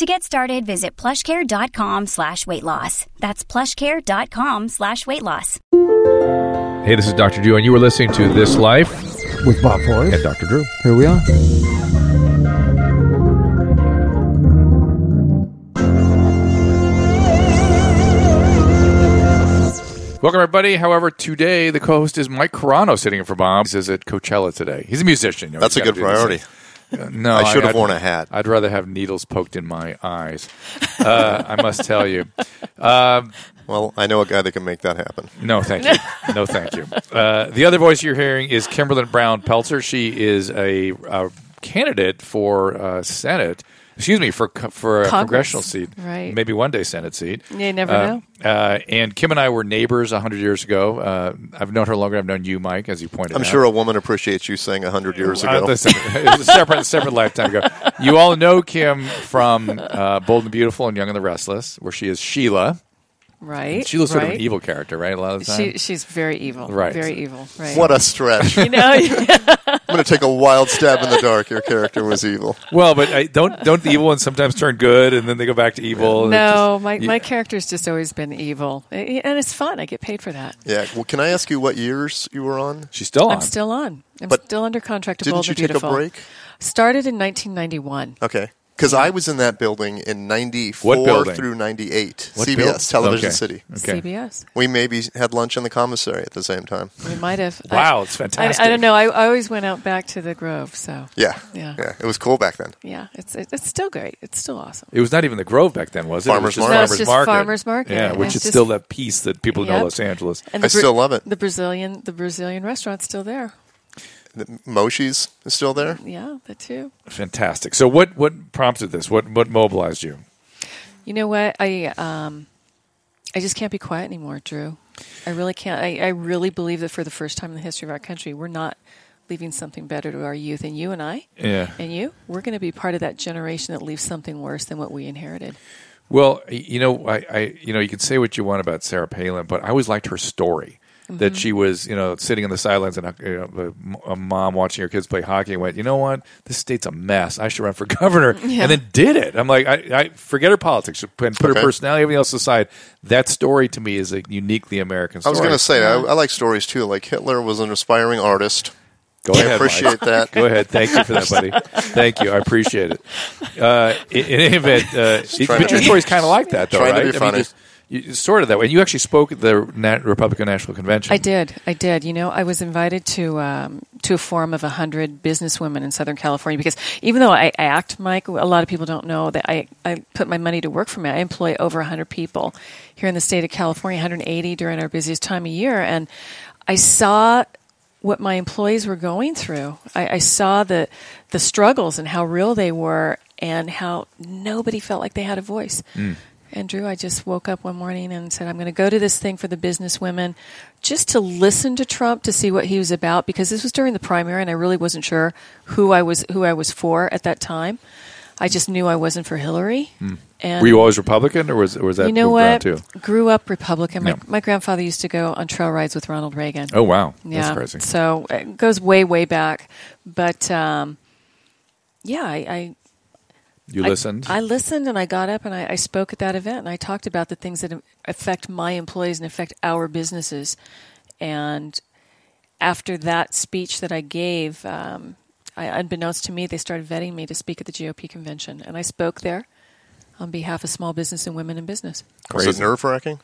To get started, visit plushcare.com slash weight loss. That's plushcare.com slash weight loss. Hey, this is Dr. Drew, and you were listening to This Life with Bob Forrest. and Dr. Drew. Here we are. Welcome, everybody. However, today the co-host is Mike Carano sitting in for Bob. He's at Coachella today. He's a musician. you know, That's a good do these priority. no, I should have worn a hat. I'd rather have needles poked in my eyes. Uh, I must tell you. Um, Well, I know a guy that can make that happen. No, thank you. No, thank you. Uh, the other voice you're hearing is Kimberlin Brown Pelzer. She is a, uh candidate for uh, Senate. Excuse me for for a Congress. congressional seat, Right. Maybe one day Senate seat. You never Uh, know. Uh, and Kim and I were neighbors hundred years ago. Uh, I've known her longer. I've known you, Mike, as you pointed out. I'm out. sure a woman appreciates you saying a hundred years Uh, ago. listen, it was a separate, separate lifetime ago. You all know Kim from uh, Bold and Beautiful and Young and the Restless, where she is Sheila. Right. Sheila's sort of an evil character, right? A lot of the time. She, she's very evil. Right. Very evil. Right. what a stretch! you know, I'm going to take a wild stab in the dark. Your character was evil. Well, but I, don't don't the evil ones sometimes turn good and then they go back to evil? no, just- my, you- my character's just always been evil. And it's fun. I get paid for that. Yeah. Well, can I ask you what years you were on? she's still on. I'm still on. I'm But still under contract to Didn't Bold you take Beautiful. a break? Started in 1991. Okay. Because I was in that building in What '94 building? through '98. What CBS, build- Television okay. City. Okay. CBS. We maybe had lunch in the commissary at the same time. We might have. Wow, I, it's I, fantastic. I don't know. I, I always went out back to the Grove. So Yeah. Yeah. Yeah. It was cool back then. yeah, it's it, it's still great. It's still awesome. It was not even the Grove back then, was it? Farmers it was just Market. No, it's Farmers just Market. Farmers Market. Yeah, which It's is just- still that piece that people know Yep. Los Angeles. And I the Bra- still love it. The Brazilian the Brazilian restaurant's still there. The Moishe's is still there. Yeah, that too. Fantastic. So, what what prompted this? What what mobilized you? You know what? I um, I just can't be quiet anymore, Drew. I really can't. I, I really believe that for the first time in the history of our country, we're not leaving something better to our youth. And you and I, Yeah. and you, we're going to be part of that generation that leaves something worse than what we inherited. Well, you know, I, I you know, you can say what you want about Sarah Palin, but I always liked her story. That Mm-hmm. she was, you know, sitting on the sidelines and you know, a, a mom watching her kids play hockey and went, you know what, this state's a mess. I should run for governor, Yeah. and then did it. I'm like, I, I forget her politics and put her personality, everything else aside. That story to me is a uniquely American story. I was going to say I, I like stories too. Like Hitler was an aspiring artist. Go I ahead, appreciate Mike. that. Go ahead. Thank you for that, buddy. Thank you. I appreciate it. Uh, in, in any event, uh, it- but your be- story's kind of like that, though, trying to right? be I mean, just, you, sort of that way. You actually spoke at the Nat- Republican National Convention. I did. I did. You know, I was invited to um, to a forum of hundred businesswomen in Southern California because even though I, act, Mike, a lot of people don't know that I, I put my money to work for me. I employ over hundred people here in the state of California, 180 during our busiest time of year, and I saw what my employees were going through. I, I saw the the struggles and how real they were, and how nobody felt like they had a voice. And Drew, I just woke up one morning and said, I'm going to go to this thing for the business women just to listen to Trump to see what he was about because this was during the primary and I really wasn't sure who I was who I was for at that time. I just knew I wasn't for Hillary. And Were you always Republican, or was or was that you know what? too? Grew up Republican. My, Yeah. my grandfather used to go on trail rides with Ronald Reagan. Oh wow, Yeah. that's crazy. So it goes way, way back. But um, yeah, I, I You listened. I, listened and I got up and I, I spoke at that event and I talked about the things that affect my employees and affect our businesses. And after that speech that I gave, um, I, unbeknownst to me, they started vetting me to speak at the GOP convention. And I spoke there on behalf of small business and women in business. Was it Crazy. nerve wracking?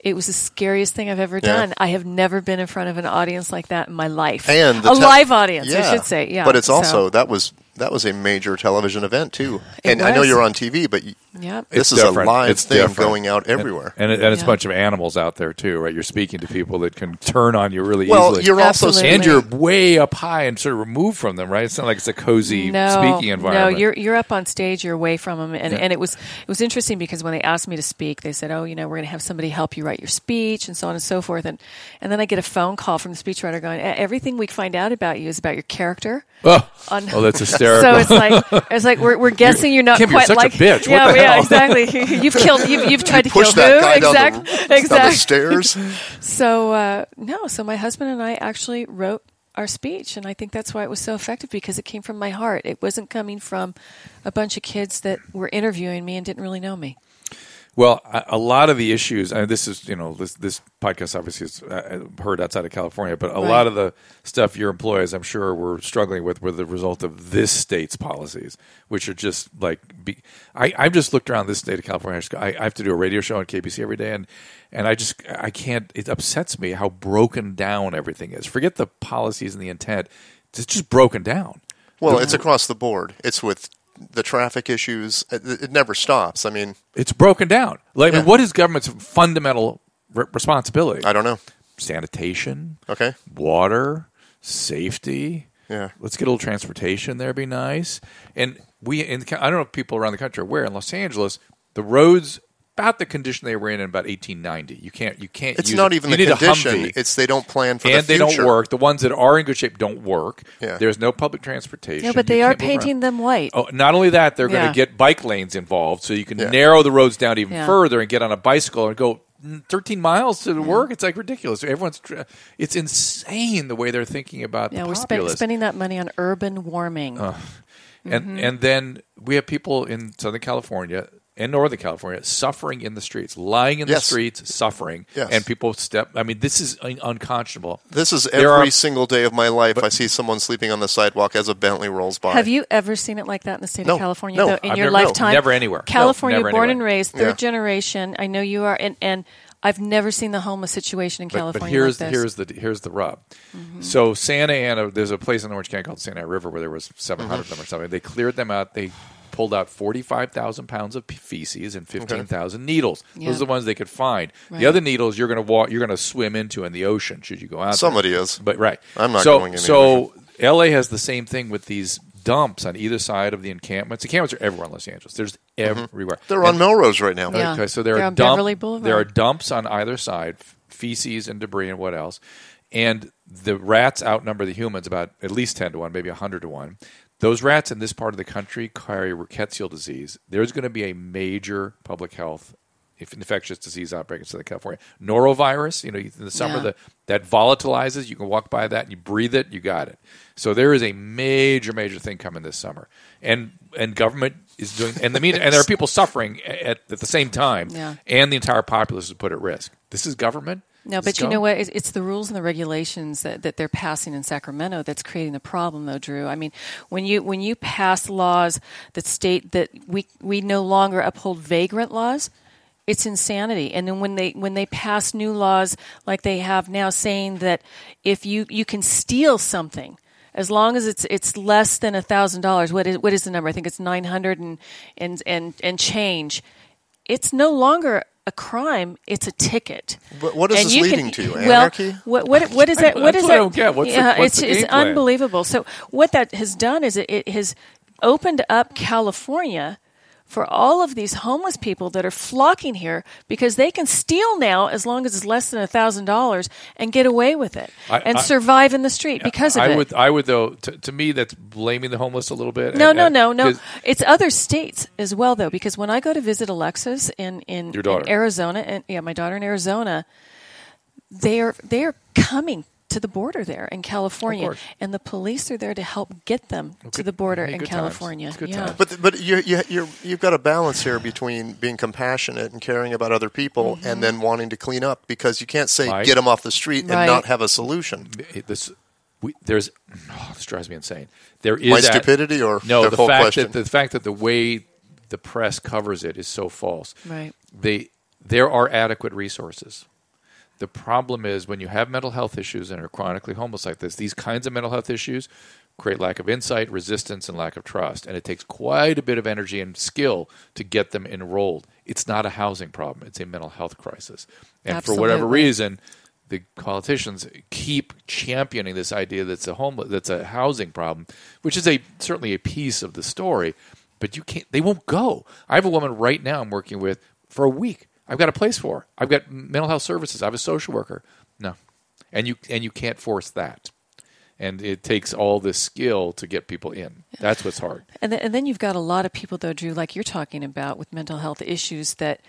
It was the scariest thing I've ever Yeah. done. I have never been in front of an audience like that in my life. And the a te- live audience, I should say. Yeah, But it's So, also that was that was a major television event too. It and I know you're on TV, but y- yeah. this It's is different. a live It's thing different. going out everywhere. and, it, and it's a bunch of animals out there too, right? You're speaking to people that can turn on you really well, easily. you're also Absolutely. and you're way up high and sort of removed from them, right? It's not like it's a cozy no, speaking environment. No, you're you're up on stage, you're away from them, and, Yeah. and it was it was interesting because when they asked me to speak, they said, "Oh, you know, we're going to have somebody help you write write your speech and so on and so forth. And and then I get a phone call from the speechwriter going, "E- everything we find out about you is about your character. Oh, On- oh that's hysterical. So it's like it's like we're, we're guessing you're, not Kim, you're quite a like bitch. What yeah yeah exactly. You've killed you've, you've tried to kill that who exactly the exactly. stairs. So uh, no, so my husband and I actually wrote our speech, and I think that's why it was so effective because it came from my heart. It wasn't coming from a bunch of kids that were interviewing me and didn't really know me. Well, a, a lot of the issues, and this is, you know, this this podcast obviously is uh, heard outside of California, but a Right. lot of the stuff your employees, I'm sure, were struggling with were the result of this state's policies, which are just like, be, I, I've just looked around this state of California. I, just, I, I have to do a radio show on KABC every day, and and I just I can't. It upsets me how broken down everything is. Forget the policies and the intent; it's just broken down. Well, it's across the board. It's with the traffic issues. It, never stops. I mean, It's broken down. Like, I mean, what is government's fundamental re- responsibility? I don't know. Sanitation. Okay. water, safety. Yeah. Let's get a little transportation there. Be nice. And we, in, I don't know if people around the country are aware. In Los Angeles, the roads about the condition they were in in about 1890. You can't. You can't. It's use not it. even you the need condition. A Humvee, It's they don't plan for the and the they don't work. The ones that are in good shape don't work. Yeah. There's no public transportation. No, but You they are can't move around. painting them white. Oh, not only that, they're going to get bike lanes involved, so you can Yeah. narrow the roads down even Yeah. further and get on a bicycle and go mm, 13 miles to work. It's like ridiculous. Everyone's, it's insane the way they're thinking about yeah, the we're spend, spending that money on urban warming. and Mm-hmm. and then we have people in Southern California and Northern California suffering in the streets, lying in the streets, suffering, Yes. and people step. I mean, this is un- unconscionable. This is every are- single day of my life. I see someone sleeping on the sidewalk as a Bentley rolls by. Have you ever seen it like that in the state No, of California? no, though, in I've your never- no, lifetime, never anywhere. No, California, never born anywhere. and raised, third Yeah. generation. I know you are, and, and I've never seen the homeless situation in But, California. but here's like this. Mm-hmm. here's the here's the rub. So Santa Ana, there's a place in Orange County called Santa Ana River where there was 700 of them or something. They cleared them out. They pulled out 45,000 pounds of feces and 15,000 needles. Yeah. Those are the ones they could find. Right. The other needles you're going to walk, you're going to swim into in the ocean should you go out. Somebody is. But right, I'm not so, going in So L.A. has the same thing with these dumps on either side of the encampments. The encampments are everywhere in Los Angeles. There's everywhere. Mm-hmm. They're on And- Melrose right now. Yeah. Okay, so there They're are dump- Beverly Boulevard. There are dumps on either side, feces and debris and what else, and the rats outnumber the humans about at least ten to one, maybe hundred to one. Those rats in this part of the country carry rickettsial disease. There's going to be a major public health if infectious disease outbreak in Southern California. Norovirus, you know, in the summer Yeah. the, that volatilizes. You can walk by that, and you breathe it, you got it. So there is a major, major thing coming this summer, and and government is doing, and the mean, and there are people suffering at, at the same time, Yeah. and the entire populace is put at risk. This is government. No, but you know what? It's, the rules and the regulations that, that they're passing in Sacramento that's creating the problem, though, Drew. I mean, when you when you pass laws that state that we we no longer uphold vagrant laws, it's insanity. And then when they when they pass new laws like they have now, saying that if you you can steal something. As long as it's it's less than a thousand dollars, what is what is the number? I think it's nine hundred and and and and change. It's no longer a crime; it's a ticket. But what is And this leading can- to? Well, Anarchy? what what what is that? What is That's I that? don't get. What's the- yeah, what's it's it's unbelievable. So what that has done is it, it has opened up California for all of these homeless people that are flocking here because they can steal now as long as it's less than a thousand dollars and get away with it I- and I- survive in the street because of I it. would, I would though. To, to me, that's blaming the homeless a little bit. no, and- no, no, no. It's other states as well, though, because when I go to visit Alexis in in, in Arizona, and yeah, my daughter in Arizona, they're they're coming to the border there in California, and the police are there to help get them to the border hey, in good times. California. Good yeah. times. But but you you you're, you've got a balance here between being compassionate and caring about other people, Mm-hmm. and then wanting to clean up because you can't say Right. get them off the street Right. and not have a solution. it- this we, there's oh, this drives me insane. There is My that- stupidity or no the the whole fact question? that the fact that the way the press covers it is so false. Right. They there are adequate resources. The problem is when you have mental health issues and are chronically homeless like this, these kinds of mental health issues create lack of insight, resistance, and lack of trust. And it takes quite a bit of energy and skill to get them enrolled. It's not a housing problem, it's a mental health crisis. And for whatever reason, the politicians keep championing this idea that's a home that's a housing problem, which is a certainly a piece of the story, but you can't they won't go. I have a woman right now I'm working with for a week. I've got a place for. I've got mental health services. I have a social worker. No, and you and you can't force that. And it takes all this skill to get people in. That's what's hard. And then, and then you've got a lot of people, though, Drew, like you're talking about with mental health issues that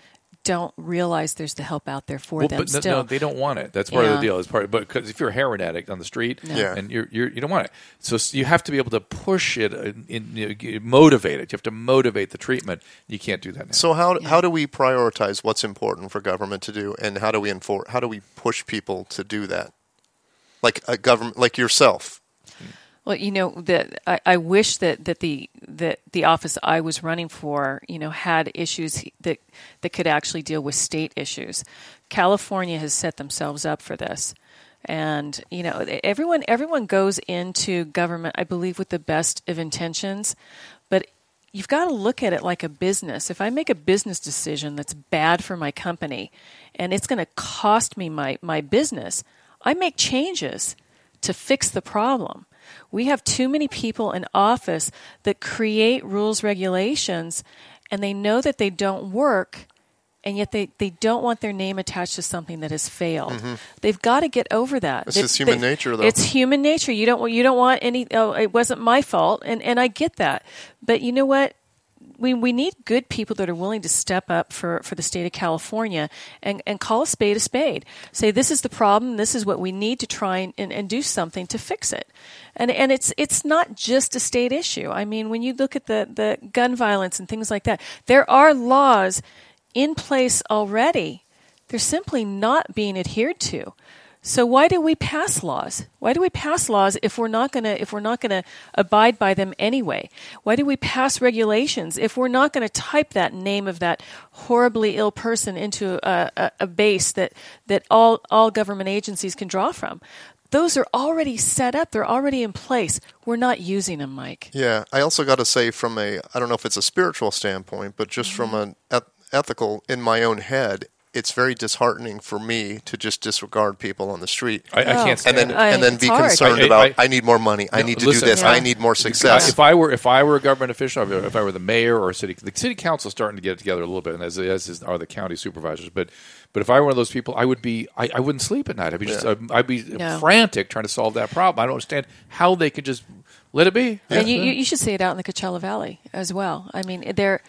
don't realize there's the help out there for Well, them but no, still. no, they don't want it. That's part of the deal. It's part, but because if you're a heroin addict on the street, Yeah. and you're, you're you don't want it, so you have to be able to push it, in, in, you know, g- motivate it. You have to motivate the treatment. You can't do that now. So how how do we prioritize what's important for government to do, and how do we enforce? How do we push people to do that? Like a government, like yourself. Well, you know that I, I wish that, that the that the office I was running for, you know, had issues that that could actually deal with state issues. California has set themselves up for this, and you know, everyone everyone goes into government, I believe, with the best of intentions, but you've got to look at it like a business. If I make a business decision that's bad for my company, and it's going to cost me my my business, I make changes to fix the problem. We have too many people in office that create rules, regulations, and they know that they don't work, and yet they, they don't want their name attached to something that has failed. Mm-hmm. They've got to get over that. It's is human they- nature, though. It's human nature. You don't you don't want any. Oh, it wasn't my fault, and and I get that. But you know what? We we need good people that are willing to step up for, for the state of California and, and call a spade a spade. Say this is the problem, this is what we need to try and, and, and do something to fix it. And and it's it's not just a state issue. I mean, when you look at the, the gun violence and things like that, there are laws in place already. They're simply not being adhered to. So why do we pass laws? Why do we pass laws if we're not going to if we're not going to abide by them anyway? Why do we pass regulations if we're not going to type that name of that horribly ill person into a, a, a base that that all all government agencies can draw from? Those are already set up. They're already in place. We're not using them, Mike. Yeah, I also got to say, from a I don't know if it's a spiritual standpoint, but just from Mm-hmm. an eth- ethical in my own head, it's very disheartening for me to just disregard people on the street. I, I Oh. can't and then it. I- and then it's be hard. concerned I- I- about I- I, need more money, I need to listen, do this, Yeah. I need more success. If I were if I were a government official, if I were the mayor or a city, the city council is starting to get it together a little bit, and as, as is, are the county supervisors. But but if I were one of those people, I would be I, I wouldn't sleep at night. I'd be just Yeah. I'd be No. frantic trying to solve that problem. I don't understand how they could just let it be. And you, you you should see it out in the Coachella Valley as well. I mean, there,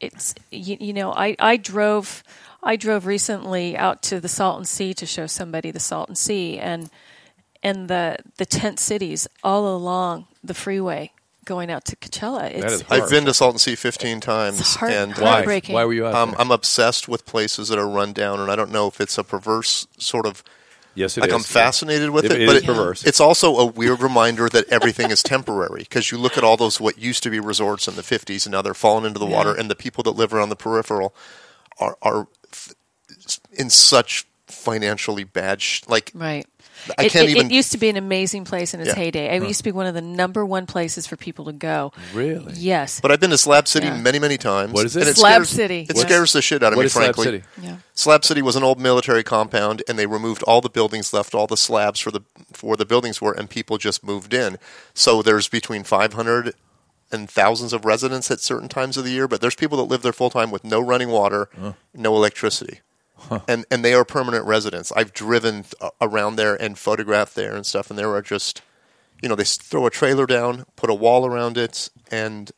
it's you, you know, I, I drove I drove recently out to the Salton Sea to show somebody the Salton Sea and and the the tent cities all along the freeway going out to Coachella. It's. I've been to Salton Sea 15 times, It's heart- and Why? Heartbreaking. Why were you out um, there? I'm obsessed with places that are run down, and I don't know if it's a perverse sort of yes, it like is. I'm fascinated with It- it, it but is perverse. it's also a weird reminder that everything is temporary because you look at all those what used to be resorts in the 50s and now they're falling into the Yeah. water, and the people that live around the peripheral are are f- in such financially bad sh- like right. I it, can't it, even it used to be an amazing place in its Yeah. heyday. It used to be one of the number one places for people to go. Really? Yes. But I've been to Slab City Yeah. many, many times. What is it? and Slab scares, City, It yes. scares the shit out of What me, is Slab frankly. City? yeah. Slab City was an old military compound, and they removed all the buildings, left all the slabs for the for the buildings were, and people just moved in. So there's between 500 and thousands of residents at certain times of the year, but there's people that live there full time with no running water, no electricity. And and they are permanent residents. I've driven th- uh, around there and photographed there and stuff, and there are just, you know, they throw a trailer down, put a wall around it, and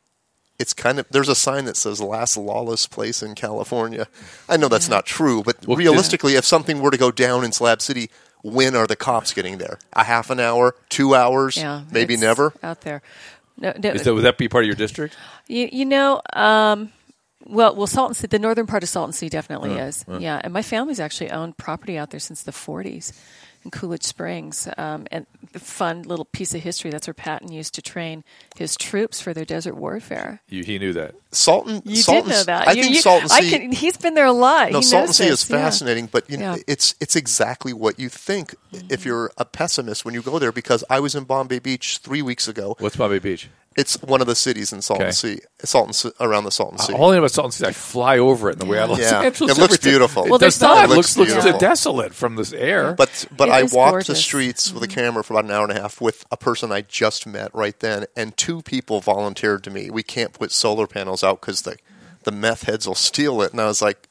it's kind of there's a sign that says "last lawless place in California." I know that's not true, but Well, realistically, if something were to go down in Slab City, when are the cops getting there? A half an hour, two hours, Yeah, maybe it's never. out there. No, no, Is that, would that be part of your district? You, you know, um, well, well, Salton Sea, the northern part of Salton Sea definitely is. Yeah, and my family's actually owned property out there since the 40s in Coolidge Springs. Um, and a fun little piece of history. That's where Patton used to train his troops for their desert warfare. You, he knew that. Salton, You Salton, did know that. I You- think you- Salton I Sea. can- he's been there a lot. no, He Salton Sea is yeah. fascinating, but you know, Yeah. it's it's exactly what you think if you're a pessimist when you go there. Because I was in Bombay Beach three weeks ago. What's Bombay Beach? It's one of the cities in Salton Okay. Sea, Salton Sea- around the Salton Sea. All I know about Salton Sea, I fly over it in the way I Los Yeah. Angeles. It looks every time. beautiful. It Well, does there's not. some- It looks, It looks looks beautiful. desolate from this air. But but It I is walked the gorgeous. streets with a camera for about an hour and a half with a person I just met right then, and two people volunteered to me. We can't put solar panels out because the the meth heads will steal it. And I was like,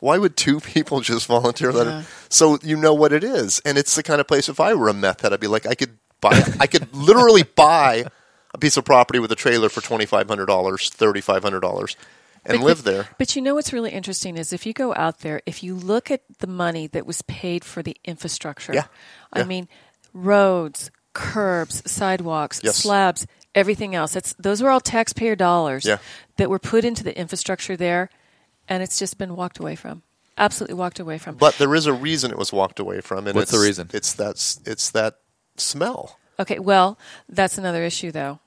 Why would two people just volunteer that? So you know what it is, and it's the kind of place. If I were a meth head, I'd be like, I could buy, I could literally buy a piece of property with a trailer for twenty five hundred dollars, thirty five hundred dollars, and But- live there. But you know what's really interesting is if you go out there, if you look at the money that was paid for the infrastructure, Yeah. I Yeah. mean, roads, curbs, sidewalks, Yes. slabs, everything else. It's, those were all taxpayer dollars Yeah. that were put into the infrastructure there, and it's just been walked away from. Absolutely walked away from. But there is a reason it was walked away from, and What's the reason? It's that it's that smell. Okay, well, that's another issue, though.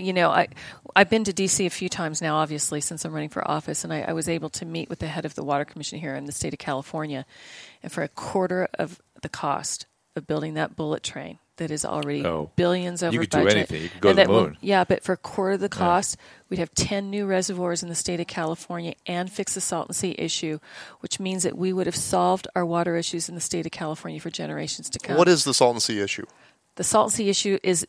You know, I I've been to DC a few times now, obviously, since I'm running for office, and I, I was able to meet with the head of the Water Commission here in the state of California, and for a quarter of the cost of building that bullet train that is already Oh. billions over You could do budget. anything. You could go and to the that will- moon. yeah, but for a quarter of the cost, we'd have 10 new reservoirs in the state of California and fix the Salton Sea issue, which means that we would have solved our water issues in the state of California for generations to come What is the Salton Sea issue? the Salton Sea issue is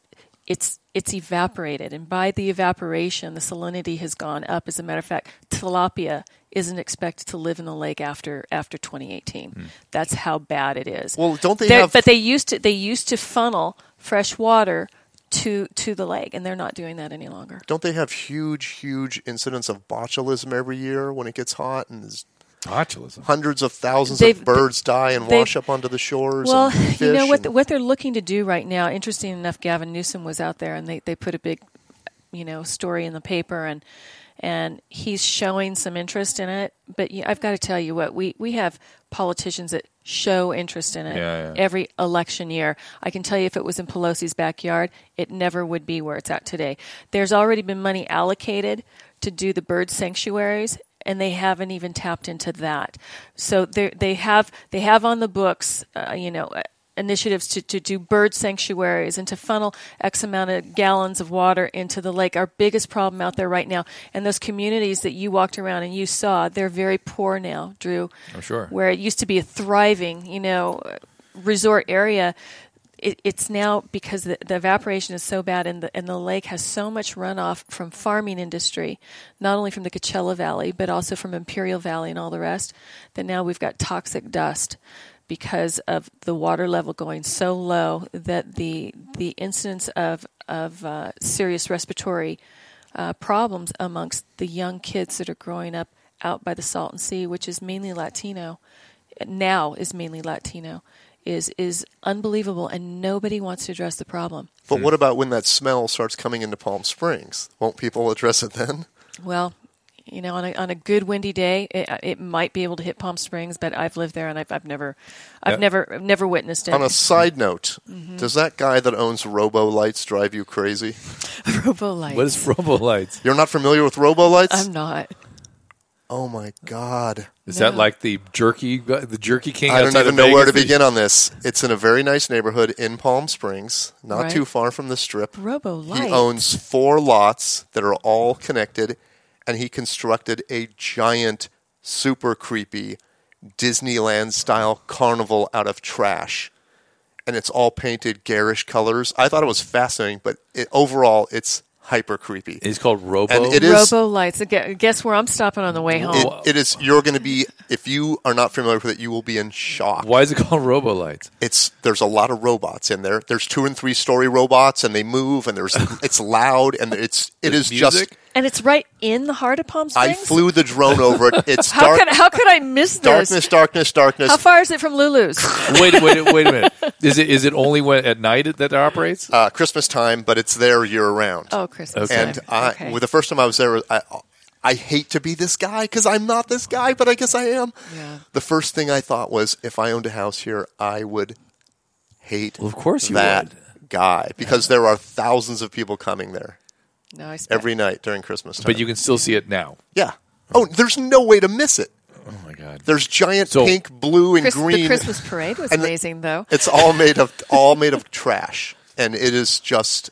it's it's evaporated, and by the evaporation, the salinity has gone up. As a matter of fact, tilapia isn't expected to live in the lake after after 2018. Hmm. That's how bad it is. Well, don't they have- But they used to they used to funnel fresh water to to the lake, and they're not doing that any longer. Don't they have huge, huge incidents of botulism every year when it gets hot and there's Botulism. hundreds of thousands They've- of birds die and wash up onto the shores? Well, and fish you know what and- what they're looking to do right now. Interesting enough, Gavin Newsom was out there, and they, they put a big, you know, story in the paper, and and he's showing some interest in it. But you, I've got to tell you what we we have politicians that show interest in it Yeah, yeah. every election year. I can tell you, if it was in Pelosi's backyard, it never would be where it's at today. There's already been money allocated to do the bird sanctuaries, and they haven't even tapped into that. So they they have they have on the books, uh, you know. uh, Initiatives to, to do bird sanctuaries and to funnel X amount of gallons of water into the lake. Our biggest problem out there right now, and those communities that you walked around and you saw, they're very poor now, Drew. Oh, sure. Where it used to be a thriving, you know, resort area, it, it's now because the, the evaporation is so bad and the, and the lake has so much runoff from farming industry, not only from the Coachella Valley, but also from Imperial Valley and all the rest, that now we've got toxic dust because of the water level going so low that the the incidence of of uh, serious respiratory uh, problems amongst the young kids that are growing up out by the Salton Sea, which is mainly Latino, now is mainly Latino, is is unbelievable, and nobody wants to address the problem. But what about when that smell starts coming into Palm Springs? Won't people address it then? Well, you know, on a on a good windy day, it, it might be able to hit Palm Springs, but I've lived there and I've I've never I've Yeah. never I've never witnessed it. On a side note, Mm-hmm. does that guy that owns Robo Lights drive you crazy? Robo lights. What is Robo Lights? You're not familiar with Robo Lights? I'm not. Oh my god. Is that like the jerky, the jerky king? I don't even of know where to begin on this. It's in a very nice neighborhood in Palm Springs, not Right. too far from the strip. Robo lights. He owns four lots that are all connected, and he constructed a giant, super creepy Disneyland style carnival out of trash. And it's all painted garish colors. I thought it was fascinating, but it, overall, it's hyper creepy. It's called Robo. And it is- Robo lights. Guess where I'm stopping on the way home. It, it is. You're going to be. If you are not familiar with it, you will be in shock. Why is it called Robolights? It's there's a lot of robots in there. There's two and three story robots, and they move, and there's it's loud, and it's it There's is just. Music? and it's right in the heart of Palm Springs. I flew the drone over it. It's How dark, could how could I miss this? darkness, darkness, darkness. How far is it from Lulu's? wait, wait, wait a minute. Is it is it only when at night that it operates? Uh, Christmas time, but it's there year round. oh, Christmas. and. I, okay. well, the first time I was there, I, I hate to be this guy because I'm not this guy, but I guess I am. Yeah. The first thing I thought was, if I owned a house here, I would hate Well, of course you that would. guy because there are thousands of people coming there no, I spent- every night during Christmas time. But you can still see it now. yeah. Oh, there's no way to miss it. Oh my god. There's giant So- pink, blue, and Chris- green. The Christmas parade was And the- amazing, though. It's all made of all made of trash, and it is just,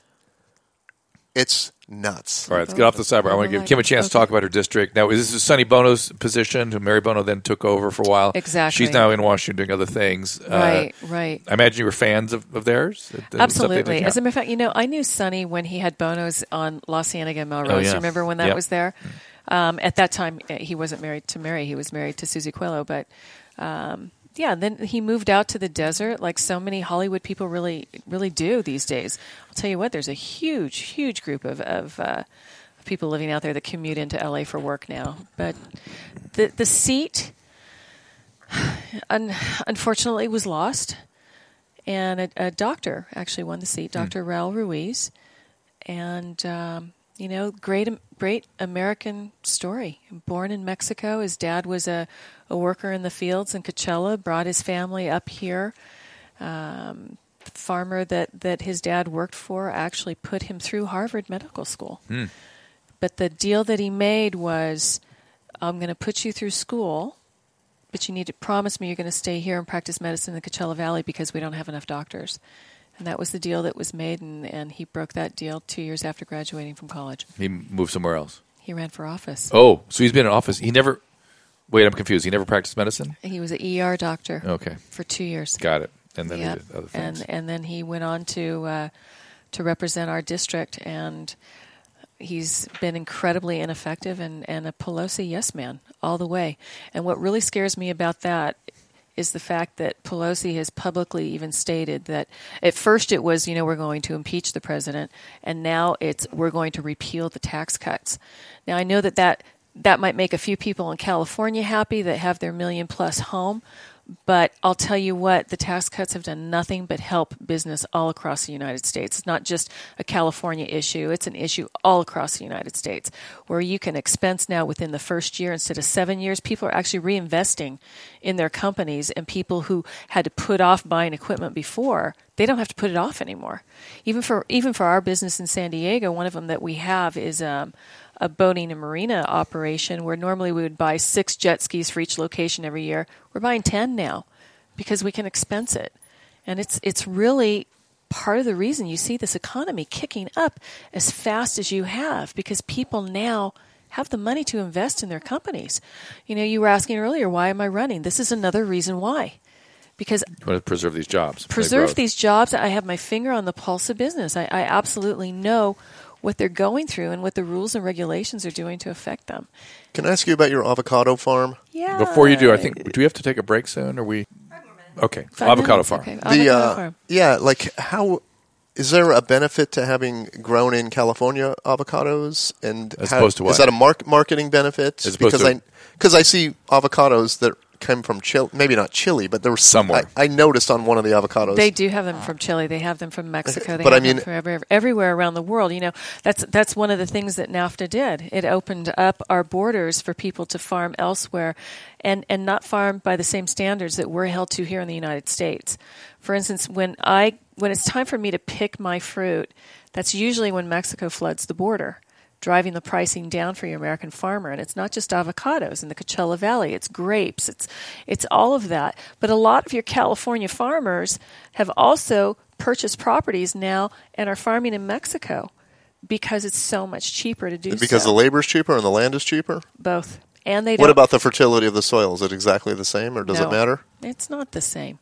it's nuts. All right, let's get off the sidebar. I want to give Kim a chance to talk about her district. Now, is this Sonny Bono's position, who Mary Bono then took over for a while? Exactly. She's now in Washington doing other things. Uh, Right, right. I imagine you were fans of, of theirs. the- the stuff they Absolutely. As a matter of fact, you know, I knew Sonny when he had Bonos on La Cienega Melrose. Oh, yeah. You remember when that Yep. was there? Um, at that time, uh, he wasn't married to Mary; he was married to Susie Coelho. But um, yeah, then he moved out to the desert, like so many Hollywood people really, really do these days. I'll tell you what, there's a huge, huge group of, of uh, people living out there that commute into LA for work now. But the the seat, un- unfortunately, was lost, and a, a doctor actually won the seat, Dr. Raul Ruiz, and um, you know, great, great American story. Born in Mexico, his dad was a, a worker in the fields in Coachella. Brought his family up here. Um, the farmer that that his dad worked for actually put him through Harvard Medical School. But the deal that he made was, I'm going to put you through school, but you need to promise me you're going to stay here and practice medicine in the Coachella Valley because we don't have enough doctors. And that was the deal that was made, and, and he broke that deal two years after graduating from college. He moved somewhere else. He ran for office. Oh, so he's been in office. He never. Wait, I'm confused. He never practiced medicine. He was an ER doctor Okay, for two years. got it. And then did other things. and and then he went on to uh, to represent our district, and he's been incredibly ineffective and and a Pelosi yes man all the way. And what really scares me about that is the fact that Pelosi has publicly even stated that at first it was you know we're going to impeach the president, and now it's we're going to repeal the tax cuts. Now I know that that that might make a few people in California happy that have their million plus home. But I'll tell you what, the tax cuts have done nothing but help business all across the United States. It's not just a California issue, it's an issue all across the United States where you can expense now within the first year instead of seven years. People are actually reinvesting in their companies, and people who had to put off buying equipment before, they don't have to put it off anymore. Even for even for our business in San Diego, one of them that we have is um, a boating and marina operation where normally we would buy six jet skis for each location every year. We're buying 10 now because we can expense it. And it's it's really part of the reason you see this economy kicking up as fast as you have because people now have the money to invest in their companies. You know, you were asking earlier, why am I running? This is another reason why. Because You want to preserve these jobs. preserve these jobs. I have my finger on the pulse of business. I, I absolutely know what they're going through and what the rules and regulations are doing to affect them. Can I ask you about your avocado farm? Yeah. Before you do, I think do we have to take a break soon? Or we? Okay, Five avocado minutes? farm. Okay. the Avocado uh, farm. yeah, like how is there a benefit to having grown in California avocados? And As how- opposed to what? is that a mark, marketing benefit? As opposed because to- I because I see avocados that came from Chile, maybe not Chile, but there was Somewhere. I, I noticed on one of the avocados. They do have them from Chile. They have them from Mexico. They But have I mean- them from every, everywhere around the world. You know, that's that's one of the things that NAFTA did. It opened up our borders for people to farm elsewhere, and and not farm by the same standards that we're held to here in the United States. For instance, when I when it's time for me to pick my fruit, that's usually when Mexico floods the border. Driving the pricing down for your American farmer, and it's not just avocados in the Coachella Valley; it's grapes, it's it's all of that. But a lot of your California farmers have also purchased properties now and are farming in Mexico because it's so much cheaper to do because so. the labor is cheaper and the land is cheaper. both, and they What about the fertility of the soil? Is it exactly the same, or does No. it matter? It's not the same.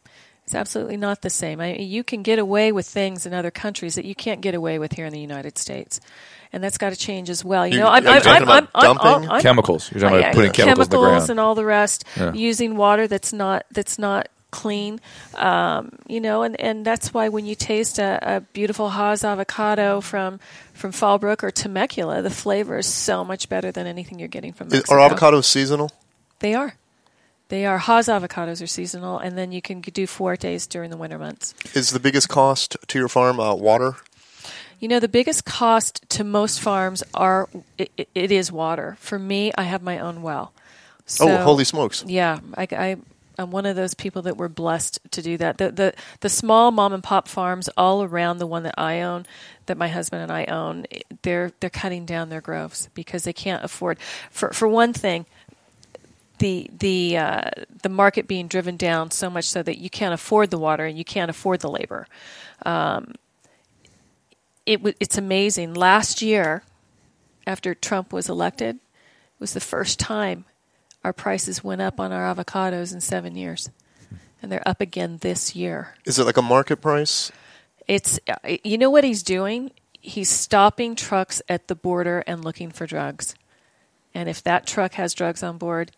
It's absolutely not the same. I, you can get away with things in other countries that you can't get away with here in the United States, and that's got to change as well. You, You- know, I'm, I'm, talking I'm, I'm, about I'm, dumping? I'm, Chemicals. You're talking about yeah, putting chemicals, in the and all the rest, Yeah. using water that's not that's not clean. Um, you know, and, and that's why when you taste a, a beautiful Hass avocado from from Fallbrook or Temecula, the flavor is so much better than anything you're getting from Is, Mexico. are avocados seasonal? They are. They are. Hass avocados are seasonal, and then you can do fuertes during the winter months. Is the biggest cost to your farm uh, water? You know, the biggest cost to most farms are it, it- it is water. For me, I have my own well. So, oh, holy smokes! Yeah, I, I, I'm one of those people that were blessed to do that. The, the the small mom and pop farms all around the one that I own, that my husband and I own, they're they're cutting down their groves because they can't afford. For for one thing, the the uh, the market being driven down so much so that you can't afford the water and you can't afford the labor. Um, it w- it's amazing. Last year, after Trump was elected, was the first time our prices went up on our avocados in seven years, and they're up again this year. Is it like a market price? It's uh, you know what he's doing. He's stopping trucks at the border and looking for drugs, And if that truck has drugs on board,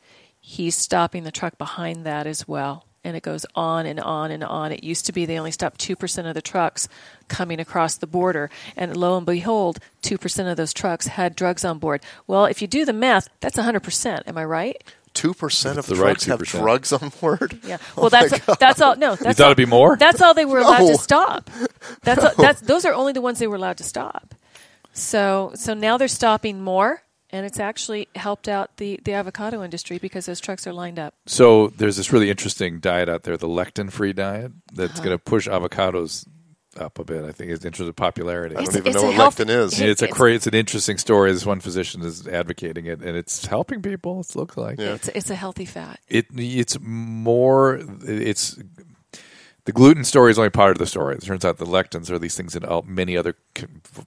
he's stopping the truck behind that as well. And it goes on and on and on. It used to be they only stopped 2% of the trucks coming across the border. And lo and behold, 2% of those trucks had drugs on board. Well, if you do the math, that's 100%. Am I right? Two percent of the right trucks have 2%. drugs on board. Yeah. Oh Well, my that's God. that's all. No, that's thought all, it'd be more? That's all they were allowed No. to stop. That's all, that's those are only the ones they were allowed to stop. So so now they're stopping more, and it's actually helped out the the avocado industry because those trucks are lined up. So there's this really interesting diet out there, the lectin-free diet, that's Uh-huh. going to push avocados up a bit. I think in terms of popularity. I don't It's- even it's know what health- lectin is. it- it's a it's- cra- it's an interesting story. This one physician is advocating it, and it's helping people. It looks like Yeah. It's it's a healthy fat. it. It's more. It's the gluten story is only part of the story. It turns out the lectins are these things in many other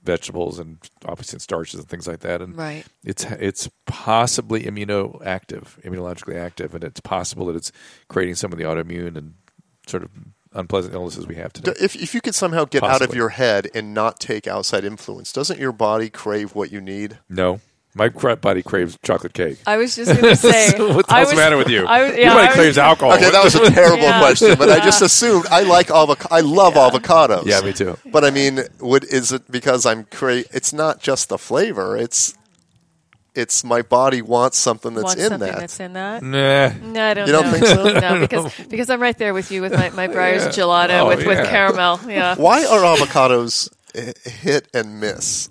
vegetables and obviously in starches and things like that. And Right. it's it's possibly immunoactive, immunologically active, and it's possible that it's creating some of the autoimmune and sort of unpleasant illnesses we have today. If, if you could somehow get out of your head and not take outside influence, doesn't your body crave what you need? No, my body craves chocolate cake. I was just going to say. What's I the matter with you? I was, yeah, Your body I was- craves alcohol. Okay, that was a terrible Yeah. question, but I just assumed I like avoc- I love avocados. Yeah, me too. But I mean, would is it because I'm cra- It's not just the flavor. It's it's my body wants something that's Want in something that. that's in that. Nah. No, I don't. You don't know. think so? No, because because I'm right there with you with my my Breyers gelato Oh, with, yeah. with caramel. Yeah, Why are avocados hit and miss?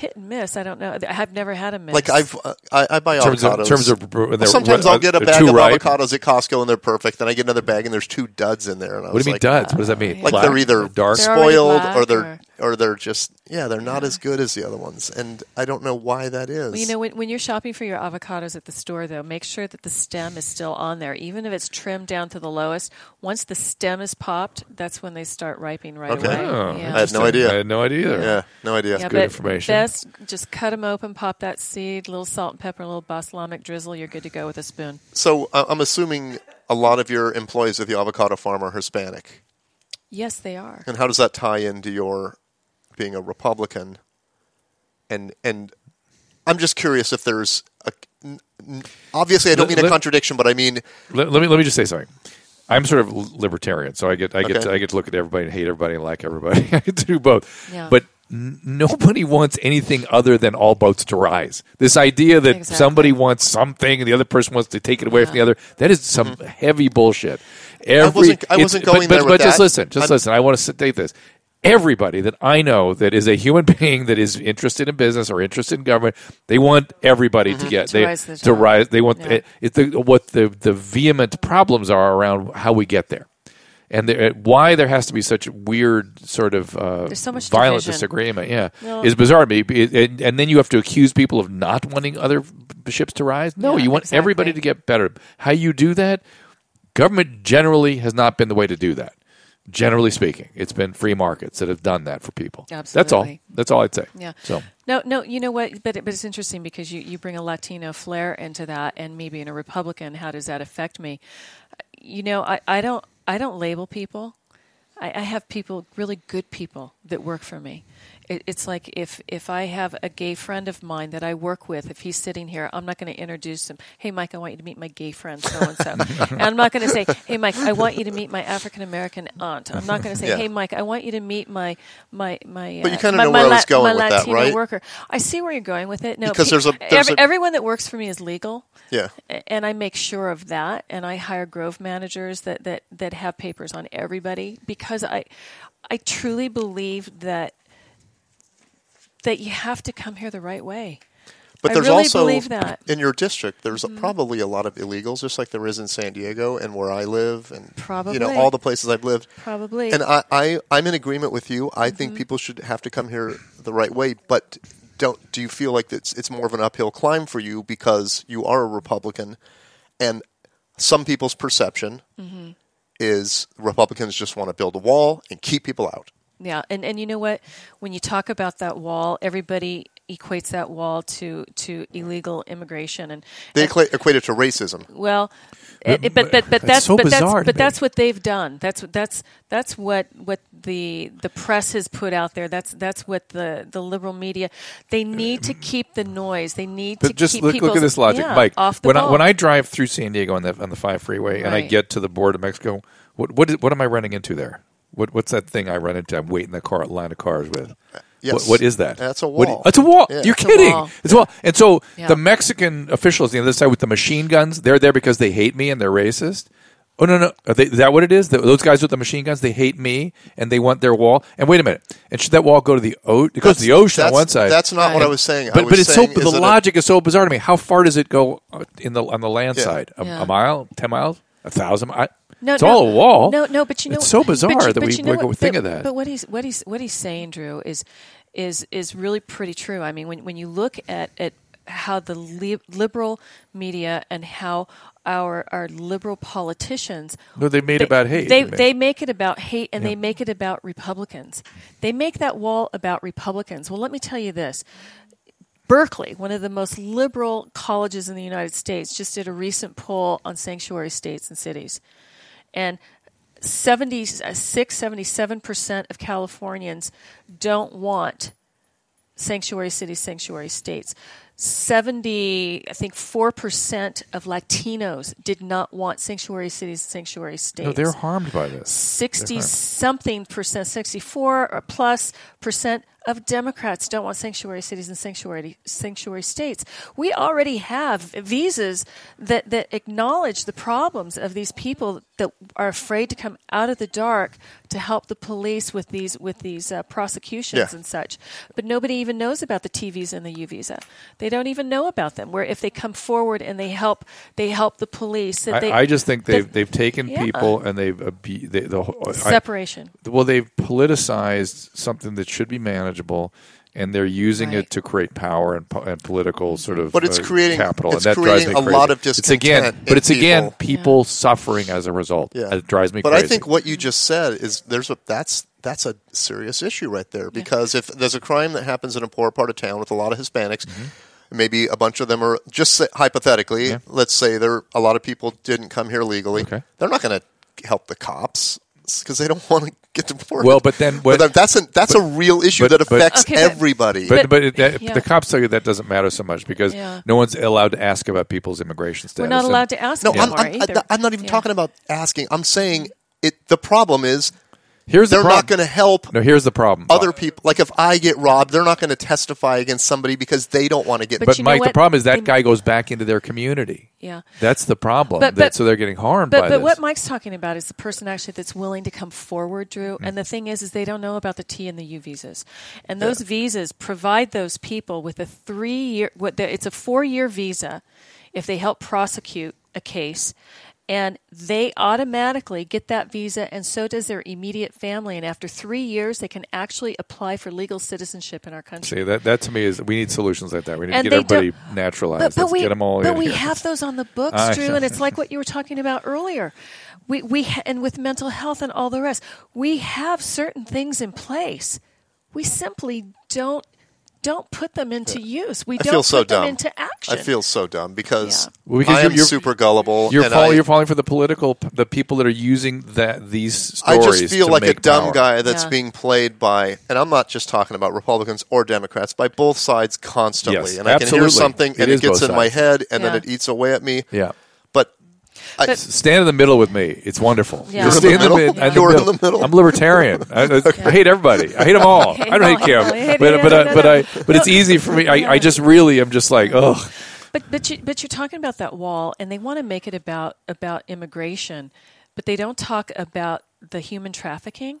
Hit and miss. I don't know. I have never had a miss. Like I've uh, I, I buy In terms avocados. of, terms of uh, when they're- Sometimes I'll get a uh, bag of ripe. avocados at Costco and they're perfect. Then I get another bag and there's two duds in there. And I What do you mean like, duds? What does that ah. mean? Like Black? they're either dark. They're spoiled or they're or they're just yeah they're not as good as the other ones, and I don't know why that is. Well, you know, when, when you're shopping for your avocados at the store, though, make sure that the stem is still on there, even if it's trimmed down to the lowest. Once the stem is popped, that's when they start ripening right Okay. away. Oh, yeah. I had no idea. I had no idea either. yeah, no idea. yeah, good but information. Best just cut them open, pop that seed, little salt and pepper, a little balsamic drizzle. You're good to go with a spoon. So uh, I'm assuming a lot of your employees at the avocado farm are Hispanic, Yes, they are. and how does that tie into your being a Republican? And and I'm just curious if there's a n- n- obviously I don't Let- mean a let- contradiction, but I mean Let, let me let me just say something. I'm sort of libertarian, so I get I get Okay. to, I get to look at everybody and hate everybody and like everybody. I get to do both. Yeah. But n- nobody wants anything other than all boats to rise. This idea that Exactly. somebody wants something and the other person wants to take it away from the other that is some mm-hmm. heavy bullshit. Every, wasn't- I wasn't but- going but, there but with just that. listen, just I'm- listen. I want to state this. Everybody that I know that is a human being that is interested in business or interested in government, they want everybody to get To they, rise the to rise. They want Yeah. it, the, what the the vehement problems are around how we get there, and the, why there has to be such weird sort of uh, so much violent division. disagreement. Yeah, No. is bizarre to me. And, and then you have to accuse people of not wanting other ships to rise. No, Yeah, you want exactly. everybody to get better. How you do that? Government generally has not been the way to do that. Generally speaking, it's been free markets that have done that for people. That's all. That's all I'd say. Yeah. So No, no, you know what? But, but it's interesting because you, you bring a Latino flair into that, and me being a Republican, how does that affect me? You know, I, I don't I don't label people. I, I have people, really good people, that work for me. It, it's like if if I have a gay friend of mine that I work with, if he's sitting here, I'm not going to introduce him. Hey, Mike, I want you to meet my gay friend, so and so. And I'm not going to say, Hey, Mike, I want you to meet my African American aunt. I'm not going to say, Yeah. Hey, Mike, I want you to meet my my my. But you uh, kinda my- know my where I was going my with that, Latino right? worker. I see where you're going with it. No, Because pe- there's a- there's every- a- everyone that works for me is legal. yeah. And I make sure of that, and I hire grove managers that, that, that have papers on everybody because I I truly believe that that you have to come here the right way. But I there's really also believe that. Mm-hmm. in your district, there's probably a lot of illegals, just like there is in San Diego and where I live, and probably you know all the places I've lived. Probably. And I, I I'm in agreement with you. I Mm-hmm. think people should have to come here the right way. But don't do you feel like it's it's more of an uphill climb for you because you are a Republican, and some people's perception Mm-hmm. is Republicans just want to build a wall and keep people out. Yeah, and and you know what? When you talk about that wall, everybody equates that wall to to illegal immigration and They and- equate it to racism. well, eh, it, it- but but but That's that's so but bizarre that's but me. that's what they've done. That's what that's that's what what the the press has put out there. That's that's what the the liberal media. They need to keep the noise. They need to But just keep look, look people's- at this logic, yeah, Mike. Off the when I, ball. when I drive through San Diego on the on the five freeway and I get to the border of Mexico, what what is, what am I running into there? What what's that thing I run into? I'm waiting in the car line of cars with. Yes. What, what is that? That's a What- wall. it's a wall. Yeah. You're It's a kidding. wall. It's a wall. And so Yeah. the Mexican officials on the other side with the machine guns, they're there because they hate me and they're racist. Oh no no! Are they, is that what it is? The, those guys with the machine guns, they hate me and they want their wall. And wait a minute! And should that wall go to the ocean? It goes to the ocean on That's- one side. That's not what I was saying. I But was but it's so saying is the that it- logic is so bizarre to me. How far does it go uh, in the on the land Yeah. side? A, Yeah. a mile, ten miles, a thousand? I, No, it's no, all a wall. No, no, but you know it's so bizarre but that but we, you know we what- think but- of that. But what he's what he's what he's saying, Drew, is is is really pretty true. I mean, when when you look at at how the li- liberal media and how our our liberal politicians No, they made it about hate, They they? they make it about hate and Yeah. they make it about Republicans. They make that wall about Republicans. Well, let me tell you this. Berkeley, one of the most liberal colleges in the United States, just did a recent poll on sanctuary states and cities. And 76, 77% of Californians don't want sanctuary cities, sanctuary states. 70, I think 4% of Latinos did not want sanctuary cities, sanctuary states no, they're harmed by this. 60 something percent, 64 or plus percent of Democrats don't want sanctuary cities and sanctuary sanctuary states. We already have visas that, that acknowledge the problems of these people that are afraid to come out of the dark to help the police with these with these uh, prosecutions Yeah. and such. But nobody even knows about the T visa and the U visa. They don't even know about them. Where if they come forward and they help they help the police. That I, they, I just think they've that- they've taken Yeah. people and they've they, the I- separation. well they've politicized something that should be manageable and they're using Right. it to create power and, po- and political sort of But it's uh, creating- capital it's and that drives creating me a crazy. lot of it's again but in it's again people. people suffering as a result Yeah. it drives me But crazy I think what you just said is there's a that's that's a serious issue right there because if there's a crime that happens in a poor part of town with a lot of Hispanics, maybe a bunch of them are just say, hypothetically, Mm-hmm. Yeah. let's say there a lot of people didn't come here legally. Okay. They're not going to help the cops because they don't want to get deported. Well, but then when- that- that's a that's a real issue but- that but- affects Okay, everybody. But, But- but uh, it, that, yeah. the cops tell you that doesn't matter so much because Yeah. no one's allowed to ask about people's immigration status. We're not And- allowed to ask no, I'm, I'm. I'm not even Yeah. talking about asking. I'm saying it. The problem is Here's the they're problem. not going to help No, here's the problem. other people. Like if I get robbed, they're not going to testify against somebody because they don't want to get. But But Mike, the problem is that They- guy goes back into their community. Yeah. That's the problem. But- that, so they're getting harmed But by but this. what Mike's talking about is the person actually that's willing to come forward, Drew. Mm-hmm. And the thing is, is they don't know about the T and the U visas, and those visas provide those people with a three year. What the, it's a four year visa if they help prosecute a case. And they automatically get that visa, and so does their immediate family. And after three years, they can actually apply for legal citizenship in our country. See that that to me is we need solutions like that. We need And to get everybody naturalized. But, but Let's we, get them all but we here. have those on the books, I Drew, know. and it's like what you were talking about earlier. We we and with mental health and all the rest, we have certain things in place. We simply don't don't put them into use. We I don't feel so put them into action. I feel so dumb because, Yeah. Well, because I you're- am you're- super gullible. You're and falling. I, you're falling for the political, the people that are using that these stories. I just feel to like a dumb power. guy that's Yeah. being played by, and I'm not just talking about Republicans or Democrats, by both sides constantly. Yes, and I can hear something, and is it gets both in my head, and then it eats away at me. Yeah. But, I, But- Stand in the middle with me. It's wonderful. Yeah. Just You're in stay the mid- middle? I'm You're in the middle. I'm libertarian. I, I, I hate everybody. I hate them all. hate I don't hate them Kim, hate- but no, but no, I, but. I but it's easy for me. I, I just really am just like ugh. But but you, but you're talking about that wall, and they want to make it about about immigration, but they don't talk about the human trafficking.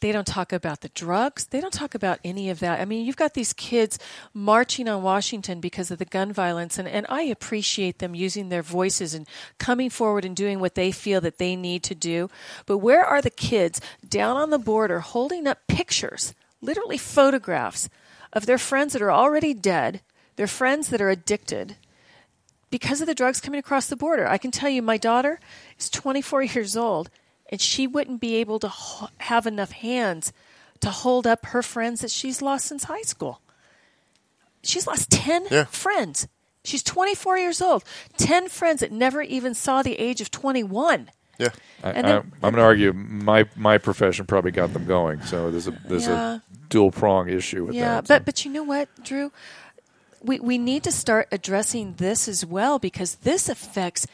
They don't talk about the drugs. They don't talk about any of that. I mean, you've got these kids marching on Washington because of the gun violence, and, and I appreciate them using their voices and coming forward and doing what they feel that they need to do. But where are the kids down on the border holding up pictures, literally photographs, of their friends that are already dead, their friends that are addicted, because of the drugs coming across the border. I can tell you, my daughter is 24 years old, and she wouldn't be able to ho- have enough hands to hold up her friends that she's lost since high school. she's lost 10 Yeah. friends. She's 24 years old. 10 friends that never even saw the age of 21. Yeah. I, And I, then- I'm going to argue my my profession probably got them going. So there's a there's Yeah. a dual prong issue with Yeah, that. Yeah, but but you know what, Drew? We we need to start addressing this as well because this affects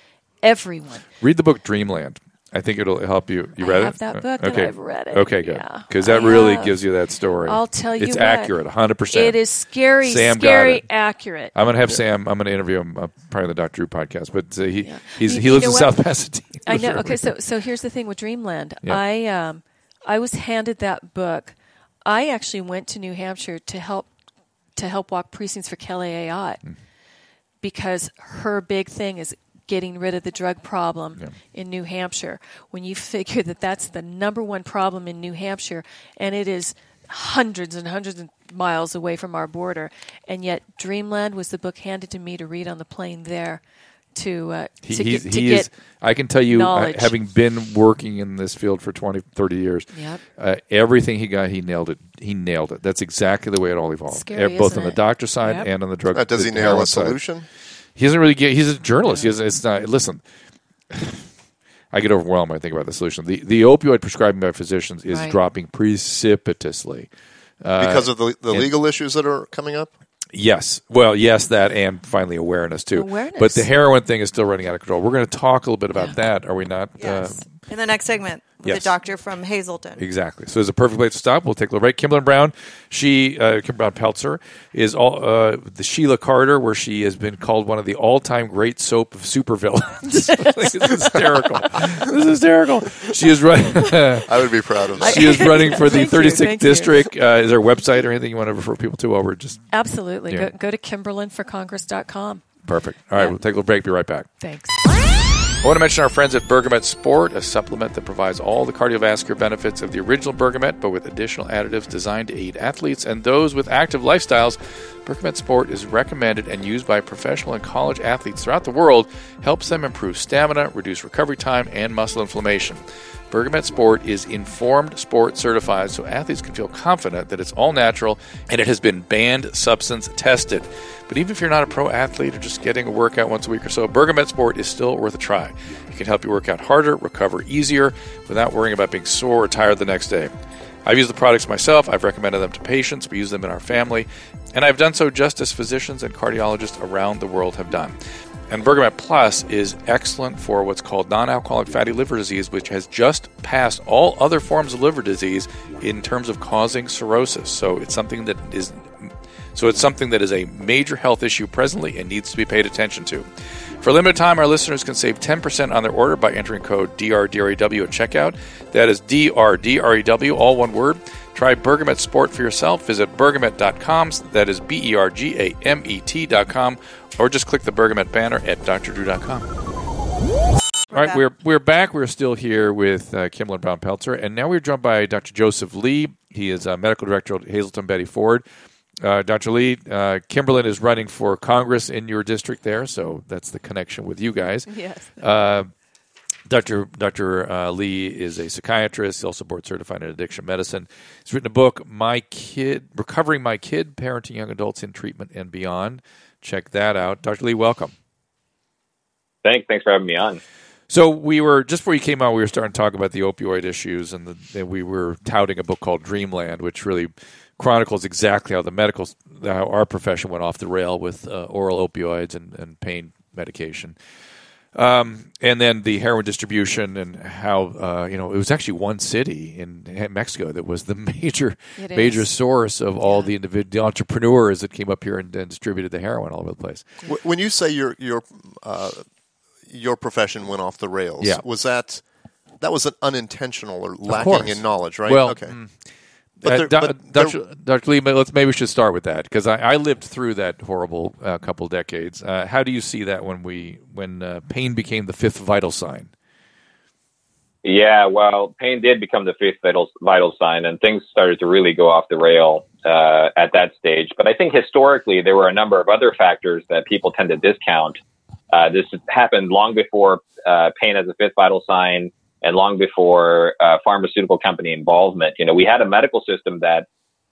everyone. Read the book Dreamland. I think it'll help you. You read it? I have it? that book okay. I've read it. Okay, good. Yeah, Because I that really have. gives you that story. I'll tell you it's what. accurate, 100. percent It is scary, Sam got scary it. accurate. I'm going to have Sam. I'm going to interview him uh, probably on the Dr. Drew podcast. But uh, he Yeah. he's, You- he lives in what? South Pasadena. I know. Okay, so so here's the thing with Dreamland. Yeah. I um I was handed that book. I actually went to New Hampshire to help to help walk precincts for Kelly Ayotte Hmm. because her big thing is getting rid of the drug problem in New Hampshire. When you figure that that's the number one problem in New Hampshire, and it is hundreds and hundreds of miles away from our border, and yet Dreamland was the book handed to me to read on the plane there. To, uh, He, to he's, get, to he get is. I can tell you, uh, knowledge. having been working in this field for 20, 30 years, Yep. uh, everything he got, he nailed it. He nailed it. That's exactly the way it all evolved. Scary, Uh, both isn't on the doctor side Yep. and on the drug. Does he nail heroin a side. Solution? He doesn't really get. He's a journalist. He doesn't, it's not. Listen, I get overwhelmed when I think about the solution. The the opioid prescribing by physicians is Right. dropping precipitously. Uh, because of the, the and- legal issues that are coming up? Yes. Well, yes, that and finally awareness too. Awareness. But the heroin thing is still running out of control. We're going to talk a little bit about that, are we not? Uh, yes. In the next segment with yes. the doctor from Hazelden. Exactly. So it's a perfect place to stop. We'll take a little break. Kimberlin Brown, she, uh, Kimberlin Brown Pelzer, is all uh, the Sheila Carter, where she has been called one of the all-time great soap of supervillains. this is hysterical. this is hysterical. She is running. I would be proud of that. she is running for the 36th district. Uh, is there a website or anything you want to refer people to? While we're just Absolutely. Yeah. Go, go to KimberlinForCongress.com. perfect. All right, we'll take a little break. Be right back. Thanks. I want to mention our friends at Bergamet Sport, a supplement that provides all the cardiovascular benefits of the original Bergamet, but with additional additives designed to aid athletes and those with active lifestyles. Bergamet Sport is recommended and used by professional and college athletes throughout the world, helps them improve stamina, reduce recovery time, and muscle inflammation. Bergamet Sport is informed sport certified so athletes can feel confident that it's all natural and it has been banned substance tested. But even if you're not a pro athlete or just getting a workout once a week or so, Bergamet Sport is still worth a try. It can help you work out harder, recover easier, without worrying about being sore or tired the next day. I've used the products myself, I've recommended them to patients, we use them in our family, and I've done so just as physicians and cardiologists around the world have done. And Bergamet Plus is excellent for what's called non alcoholic fatty liver disease, which has just passed all other forms of liver disease in terms of causing cirrhosis. So it's something that is so it's something that is a major health issue presently and needs to be paid attention to. For a limited time, our listeners can save 10% on their order by entering code DRDREW at checkout. That is DRDREW, all one word. Try Bergamet Sport for yourself. Visit bergamet.com. That is B E R G A M E T.com. Or just click the Bergamet banner at drdrew.com. All right, we're we're back. We're still here with uh, Kimberlin Brown Pelzer, and now we're joined by Dr. Joseph Lee. He is uh, medical director at Hazelden Betty Ford. Uh, Dr. Lee, uh, Kimberlin is running for Congress in your district there, so that's the connection with you guys. Yes. Uh, Dr. Dr. Uh, Lee is a psychiatrist. He's also board certified in addiction medicine. He's written a book, "My Kid: Recovering My Kid: Parenting Young Adults in Treatment and Beyond." Check that out. Dr. Lee, welcome. Thanks. Thanks for having me on. So we were just before you came on, we were starting to talk about the opioid issues, and, the, and we were touting a book called Dreamland, which really chronicles exactly how the medical, how our profession went off the rail with uh, oral opioids and, and pain medication. Um, and then the heroin distribution and how uh, you know it was actually one city in Mexico that was the major It major is. source of all the individ- the entrepreneurs that came up here and, and distributed the heroin all over the place. When you say your your uh, your profession went off the rails, Yeah. was that that was an unintentional or lacking in knowledge, right? Well, okay. mm, But Uh, there- Do- but there- Dr. Dr. Lee, let's maybe we should start with that because I, I lived through that horrible uh, couple decades. Uh, how do you see that when we when uh, pain became the fifth vital sign? Yeah, well, pain did become the fifth vital, vital sign, and things started to really go off the rail uh, at that stage. But I think historically, there were a number of other factors that people tend to discount. Uh, this happened long before uh, pain as a fifth vital sign and long before uh, pharmaceutical company involvement. You know, we had a medical system that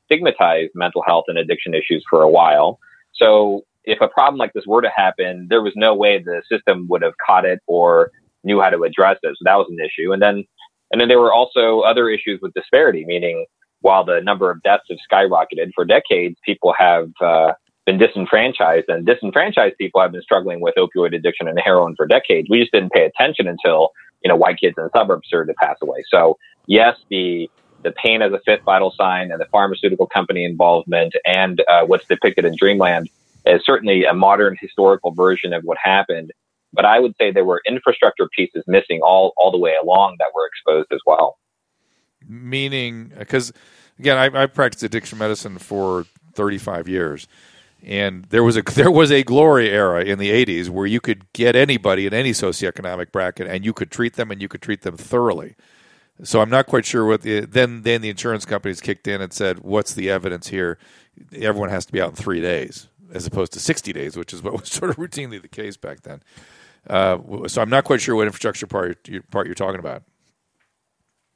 stigmatized mental health and addiction issues for a while. So if a problem like this were to happen, there was no way the system would have caught it or knew how to address it. So that was an issue. And then, and then there were also other issues with disparity, meaning while the number of deaths have skyrocketed for decades, people have uh, been disenfranchised, and disenfranchised people have been struggling with opioid addiction and heroin for decades. We just didn't pay attention until you know white kids in the suburbs started to pass away. So yes, the the pain as a fifth vital sign and the pharmaceutical company involvement and uh, what's depicted in Dreamland is certainly a modern historical version of what happened. But I would say there were infrastructure pieces missing all all the way along that were exposed as well. Meaning, because again, I, I practiced addiction medicine for 35 years and there was a there was a glory era in the 80s where you could get anybody in any socioeconomic bracket and you could treat them and you could treat them thoroughly. So I'm not quite sure what the, then then the insurance companies kicked in and said, "What's the evidence here? Everyone has to be out in 3 days as opposed to 60 days, which is what was sort of routinely the case back then." Uh, so I'm not quite sure what infrastructure part part you're talking about.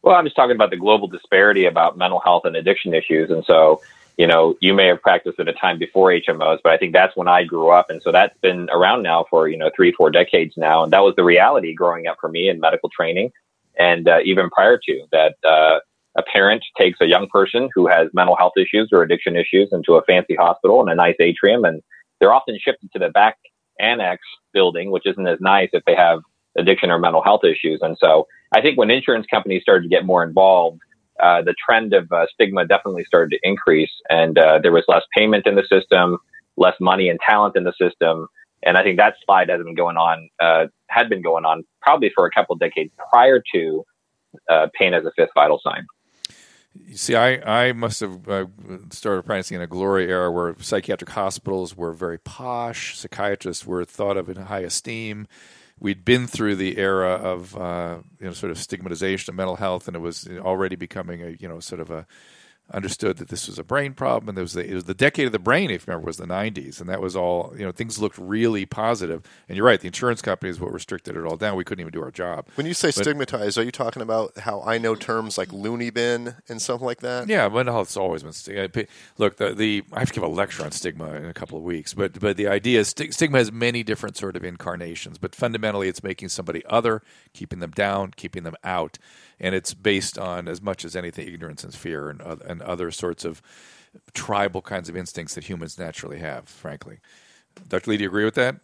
Well, I'm just talking about the global disparity about mental health and addiction issues, and so you know, you may have practiced at a time before HMOs, but I think that's when I grew up. And so that's been around now for, you know, three, four decades now. And that was the reality growing up for me in medical training. And uh, even prior to that, uh, a parent takes a young person who has mental health issues or addiction issues into a fancy hospital in a nice atrium. And they're often shifted to the back annex building, which isn't as nice if they have addiction or mental health issues. And so I think when insurance companies started to get more involved, uh, the trend of uh, stigma definitely started to increase, and uh, there was less payment in the system, less money and talent in the system, and I think that slide has been going on, uh, had been going on probably for a couple decades prior to uh, pain as a fifth vital sign. You see, I, I must have uh, started practicing in a glory era where psychiatric hospitals were very posh, psychiatrists were thought of in high esteem we'd been through the era of uh, you know sort of stigmatization of mental health, and it was already becoming a you know sort of a understood that this was a brain problem, and there was the, it was the decade of the brain, if you remember, was the '90s, and that was all. You know, things looked really positive. And you're right, the insurance companies what restricted it all down. We couldn't even do our job. When you say but, stigmatized, are you talking about how I know terms like loony bin and stuff like that? Yeah, mental health's always been stigma. Look, the, the I have to give a lecture on stigma in a couple of weeks, but but the idea is st- stigma has many different sort of incarnations, but fundamentally, it's making somebody other, keeping them down, keeping them out and it's based on as much as anything ignorance and fear and, uh, and other sorts of tribal kinds of instincts that humans naturally have. Frankly, Dr. Lee, do you agree with that?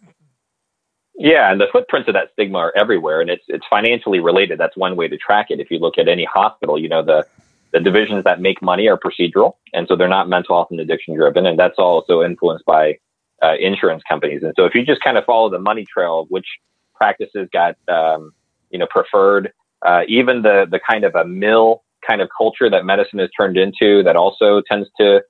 Yeah, and the footprints of that stigma are everywhere, and it's it's financially related. That's one way to track it. If you look at any hospital, you know the the divisions that make money are procedural, and so they're not mental health and addiction driven, and that's also influenced by uh, insurance companies. And so if you just kind of follow the money trail which practices got um, you know preferred uh, even the the kind of a mill kind of culture that medicine has turned into that also tends to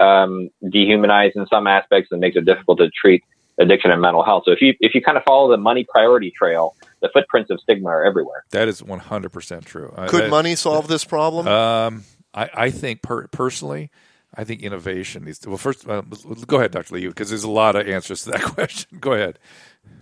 um, dehumanize in some aspects and makes it difficult to treat addiction and mental health. So if you if you kind of follow the money priority trail, the footprints of stigma are everywhere. That is one hundred percent true. Could uh, money solve this problem? Um, I, I think per- personally. I think innovation needs to. Well, first, uh, go ahead, Dr. Lee, because there's a lot of answers to that question. go ahead.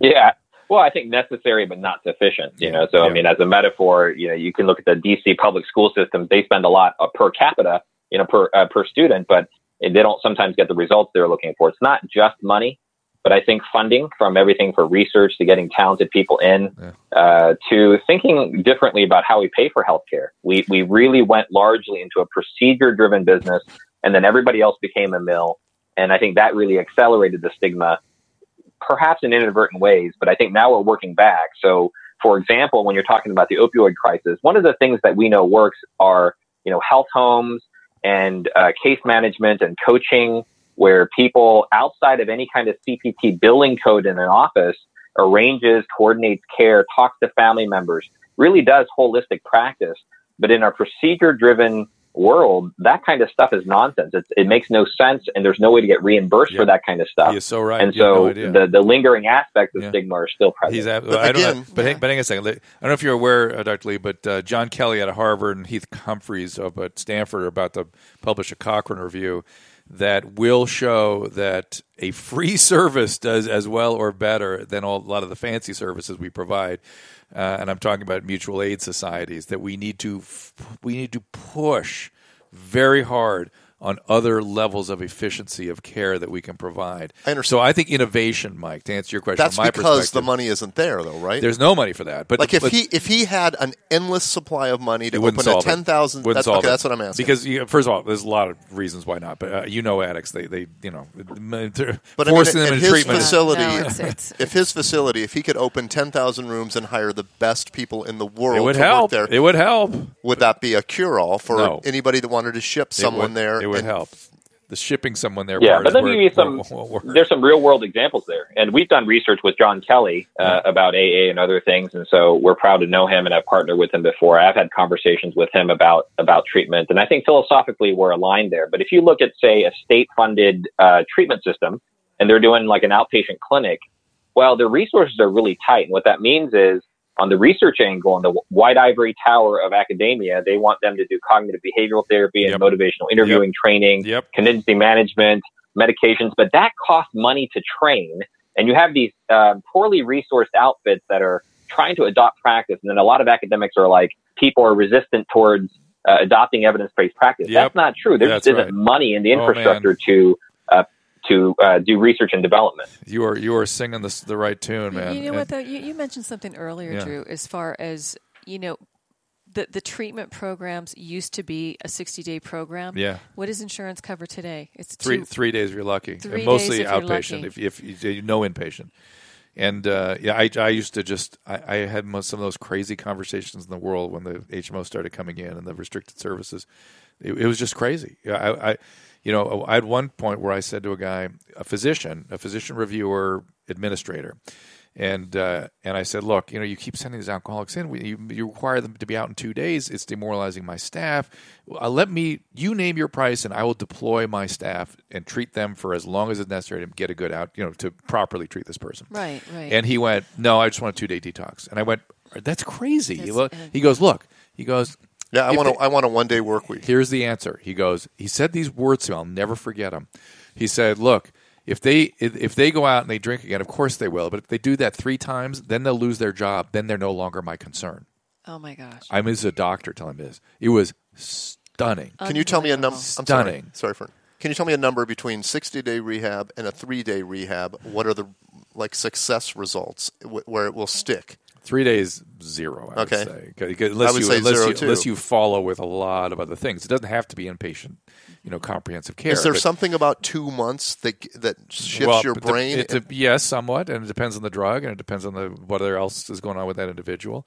Yeah, well, I think necessary but not sufficient. You know, so yeah. I mean, as a metaphor, you know, you can look at the DC public school system. They spend a lot uh, per capita, you know, per uh, per student, but they don't sometimes get the results they're looking for. It's not just money, but I think funding from everything for research to getting talented people in yeah. uh, to thinking differently about how we pay for healthcare. We we really went largely into a procedure driven business, and then everybody else became a mill. And I think that really accelerated the stigma perhaps in inadvertent ways, but I think now we're working back. So, for example, when you're talking about the opioid crisis, one of the things that we know works are, you know, health homes and uh, case management and coaching where people outside of any kind of CPT billing code in an office arranges, coordinates care, talks to family members, really does holistic practice. But in our procedure driven world, that kind of stuff is nonsense. It's, it makes no sense, and there's no way to get reimbursed yep. for that kind of stuff. You're so right. And so no the the lingering aspects of yeah. stigma are still present. He's ab- but, again, but, hang, but hang a second. I don't know if you're aware, uh, Dr. Lee, but uh, John Kelly out of Harvard and Keith Humphreys up at Stanford are about to publish a Cochrane review that will show that a free service does as well or better than all, a lot of the fancy services we provide. Uh, and I'm talking about mutual aid societies that we need to we need to push very hard on other levels of efficiency of care that we can provide. I understand. So I think innovation, Mike, to answer your question, That's from my because the money isn't there, though, right? There's no money for that. But like if but he if he had an endless supply of money to it wouldn't open a ten thousand, Wouldn't that's, solve okay, it. that's what I'm asking. Because you know, first of all, there's a lot of reasons why not. But uh, you know, addicts they they you know but I mean, them into his treatment. facility, No, it's- it's- if his facility, if he could open ten thousand rooms and hire the best people in the world it would to help. work there, It would help. would that be a cure all for No. anybody that wanted to ship someone it would, there? It would help. The shipping someone there. Yeah, but let me give you some. There's some real world examples there, and we've done research with John Kelly uh, about AA and other things, and so we're proud to know him and have partnered with him before. I've had conversations with him about about treatment, and I think philosophically we're aligned there. But if you look at, say, a state funded uh, treatment system, and they're doing like an outpatient clinic, well, their resources are really tight, and what that means is on the research angle, on the white ivory tower of academia, they want them to do cognitive behavioral therapy and Yep. motivational interviewing training, Yep. contingency management, medications, but that costs money to train. And you have these uh, poorly resourced outfits that are trying to adopt practice. And then a lot of academics are like, people are resistant towards uh, adopting evidence based practice. Yep. That's not true. There That's just isn't right. money in the Oh, infrastructure to. To uh, do research and development. You are you are singing the the right tune, man. You know what though? You, you mentioned something earlier, Yeah. Drew, as far as you know, the the treatment programs used to be a sixty day program. Yeah. What does insurance cover today? It's three two, three days if you're lucky, Three and mostly days if you're outpatient. lucky. If if you, you no inpatient, and uh, yeah, I, I used to just I, I had most, some of those crazy conversations in the world when the HMO started coming in and the restricted services. It, it was just crazy. Yeah, I, I you know I had one point where I said to a guy, a physician, a physician reviewer, administrator. And uh, and I said, look, you know, you keep sending these alcoholics in. We, you, you require them to be out in two days. It's demoralizing my staff. Uh, let me, you name your price, and I will deploy my staff and treat them for as long as it's necessary to get a good out, you know, to properly treat this person. Right, right. And he went, no, I just want a two day detox. And I went, that's crazy. That's- Well, he goes, look, he goes, yeah, I want to. I want a one day work week. Here's the answer. He goes. He said these words to me. I'll never forget them. He said, "Look, if they if if they go out and they drink again, of course they will. But if they do that three times, then they'll lose their job. Then they're no longer my concern." oh my gosh. I'm as a doctor telling me this. It was stunning. Can you tell me a number? Unbelievable. I'm sorry. Stunning. Sorry for. Can you tell me a number between 60 day rehab and a three day rehab? What are the like success results where it will stick? Three days, zero. I Okay. would say. 'Cause- 'cause Unless I would you say unless zero, you, too. unless you follow with a lot of other things. It doesn't have to be inpatient, you know, comprehensive care. Is there but- something about two months that that shifts well, your but the- brain? It's a, yes, somewhat, and it depends on the drug, and it depends on the what else is going on with that individual.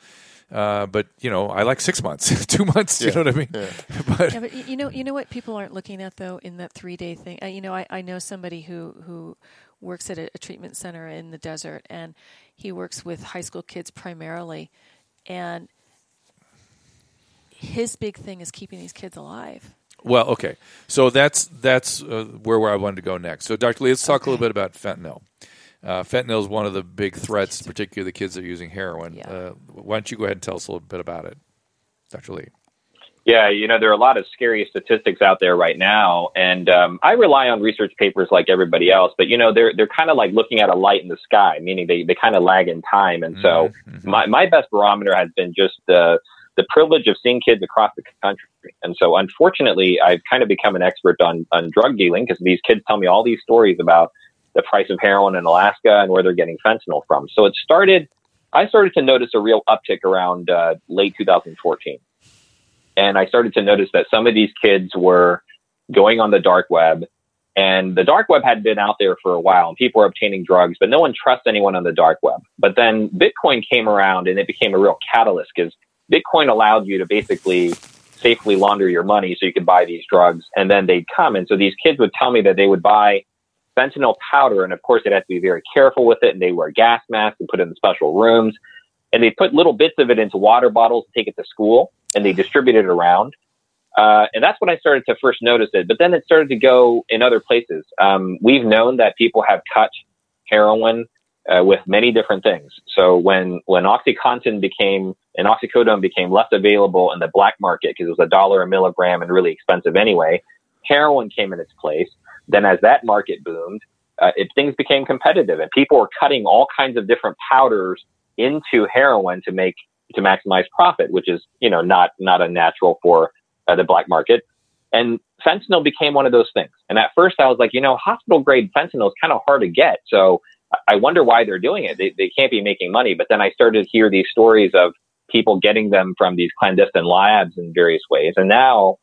Uh, but you know, I like six months, two months. You know what I mean? yeah. but Yeah, but you know, you know what people aren't looking at though in that three day thing. Uh, you know, I, I know somebody who who works at a, a treatment center in the desert, and he works with high school kids primarily, and his big thing is keeping these kids alive. well, okay. So that's that's uh, where where I wanted to go next. So, Dr. Lee, let's talk a little bit about fentanyl. Uh, fentanyl is one of the big threats, particularly the kids that are using heroin. Yeah. Uh, why don't you go ahead and tell us a little bit about it, Dr. Lee? Yeah, you know, there are a lot of scary statistics out there right now, and um, I rely on research papers like everybody else. But you know, they're they're kind of like looking at a light in the sky, meaning they, they kind of lag in time. And so, my my best barometer has been just the the privilege of seeing kids across the country. And so, unfortunately, I've kind of become an expert on on drug dealing because these kids tell me all these stories about the price of heroin in Alaska and where they're getting fentanyl from. So it started. I started to notice a real uptick around uh, late 2014 and I started to notice that some of these kids were going on the dark web, and the dark web had been out there for a while, and people were obtaining drugs, but no one trusts anyone on the dark web. But then Bitcoin came around, and it became a real catalyst because Bitcoin allowed you to basically safely launder your money so you could buy these drugs, and then they'd come, and so these kids would tell me that they would buy fentanyl powder, and of course they'd have to be very careful with it, and they wear gas masks and put it in special rooms. And they put little bits of it into water bottles to take it to school and they distribute it around. Uh, and that's when I started to first notice it. But then it started to go in other places. Um, we've known that people have cut heroin uh, with many different things. So when when OxyContin became and oxycodone became less available in the black market because it was a dollar a milligram and really expensive anyway, heroin came in its place. Then as that market boomed, uh, it, things became competitive and people were cutting all kinds of different powders into heroin to make to maximize profit, which is you know not not unnatural for uh, the black market. And fentanyl became one of those things. And at first I was like, you know, hospital grade fentanyl is kind of hard to get. So I wonder why they're doing it. They, they can't be making money. But then I started to hear these stories of people getting them from these clandestine labs in various ways. And now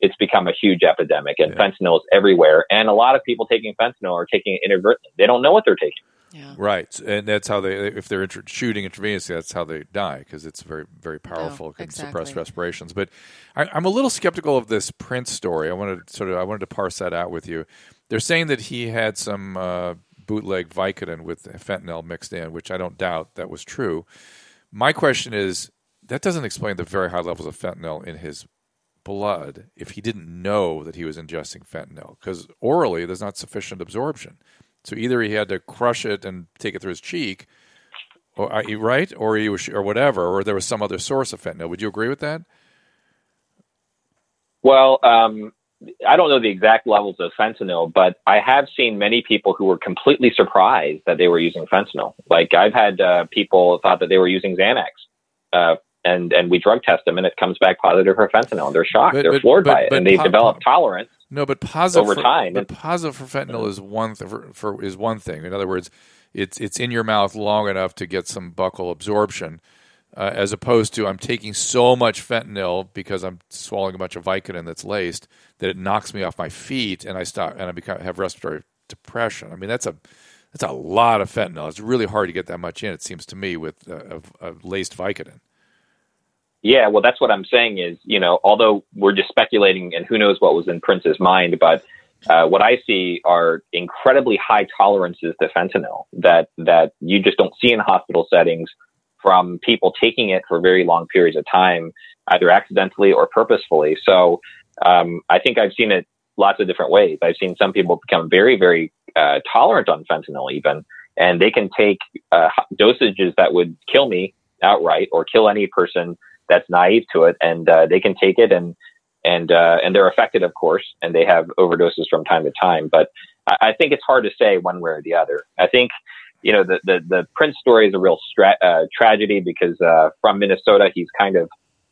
it's become a huge epidemic and yeah. fentanyl is everywhere. And a lot of people taking fentanyl are taking it inadvertently. They don't know what they're taking. Yeah. Right, and that's how they, if they're inter- shooting intravenously, that's how they die because it's very, very powerful, oh, can exactly. suppress respirations. But I, am a little skeptical of this Prince story. I wanted to sort of, I wanted to parse that out with you. They're saying that he had some uh, bootleg Vicodin with fentanyl mixed in, which I don't doubt that was true. My question is, that doesn't explain the very high levels of fentanyl in his blood if he didn't know that he was ingesting fentanyl because orally there's not sufficient absorption. So either he had to crush it and take it through his cheek, or uh, right, or he was, or whatever, or there was some other source of fentanyl. Would you agree with that? Well, um, I don't know the exact levels of fentanyl, but I have seen many people who were completely surprised that they were using fentanyl. Like I've had uh, people thought that they were using Xanax, uh, and and we drug test them, and it comes back positive for fentanyl. They're shocked, but, they're but, floored but, by it, and they've po- developed tolerance. No, but positive over for, time. But positive for fentanyl is one th- for, for, is one thing. In other words, it's it's in your mouth long enough to get some buccal absorption, uh, as opposed to I'm taking so much fentanyl because I'm swallowing a bunch of Vicodin that's laced that it knocks me off my feet and I stop and I become have respiratory depression. I mean that's a that's a lot of fentanyl. It's really hard to get that much in. It seems to me with uh, a, a laced Vicodin. Yeah, well, that's what I'm saying is, you know, although we're just speculating and who knows what was in Prince's mind, but uh, what I see are incredibly high tolerances to fentanyl that that you just don't see in hospital settings from people taking it for very long periods of time, either accidentally or purposefully. So um, I think I've seen it lots of different ways. I've seen some people become very, very uh, tolerant on fentanyl, even, and they can take uh, dosages that would kill me outright or kill any person that's naive to it, and uh, they can take it and and uh, and they're affected, of course, and they have overdoses from time to time. But I, I think it's hard to say one way or the other. I think you know the the, the Prince story is a real stra- uh, tragedy because uh, from Minnesota, he's kind of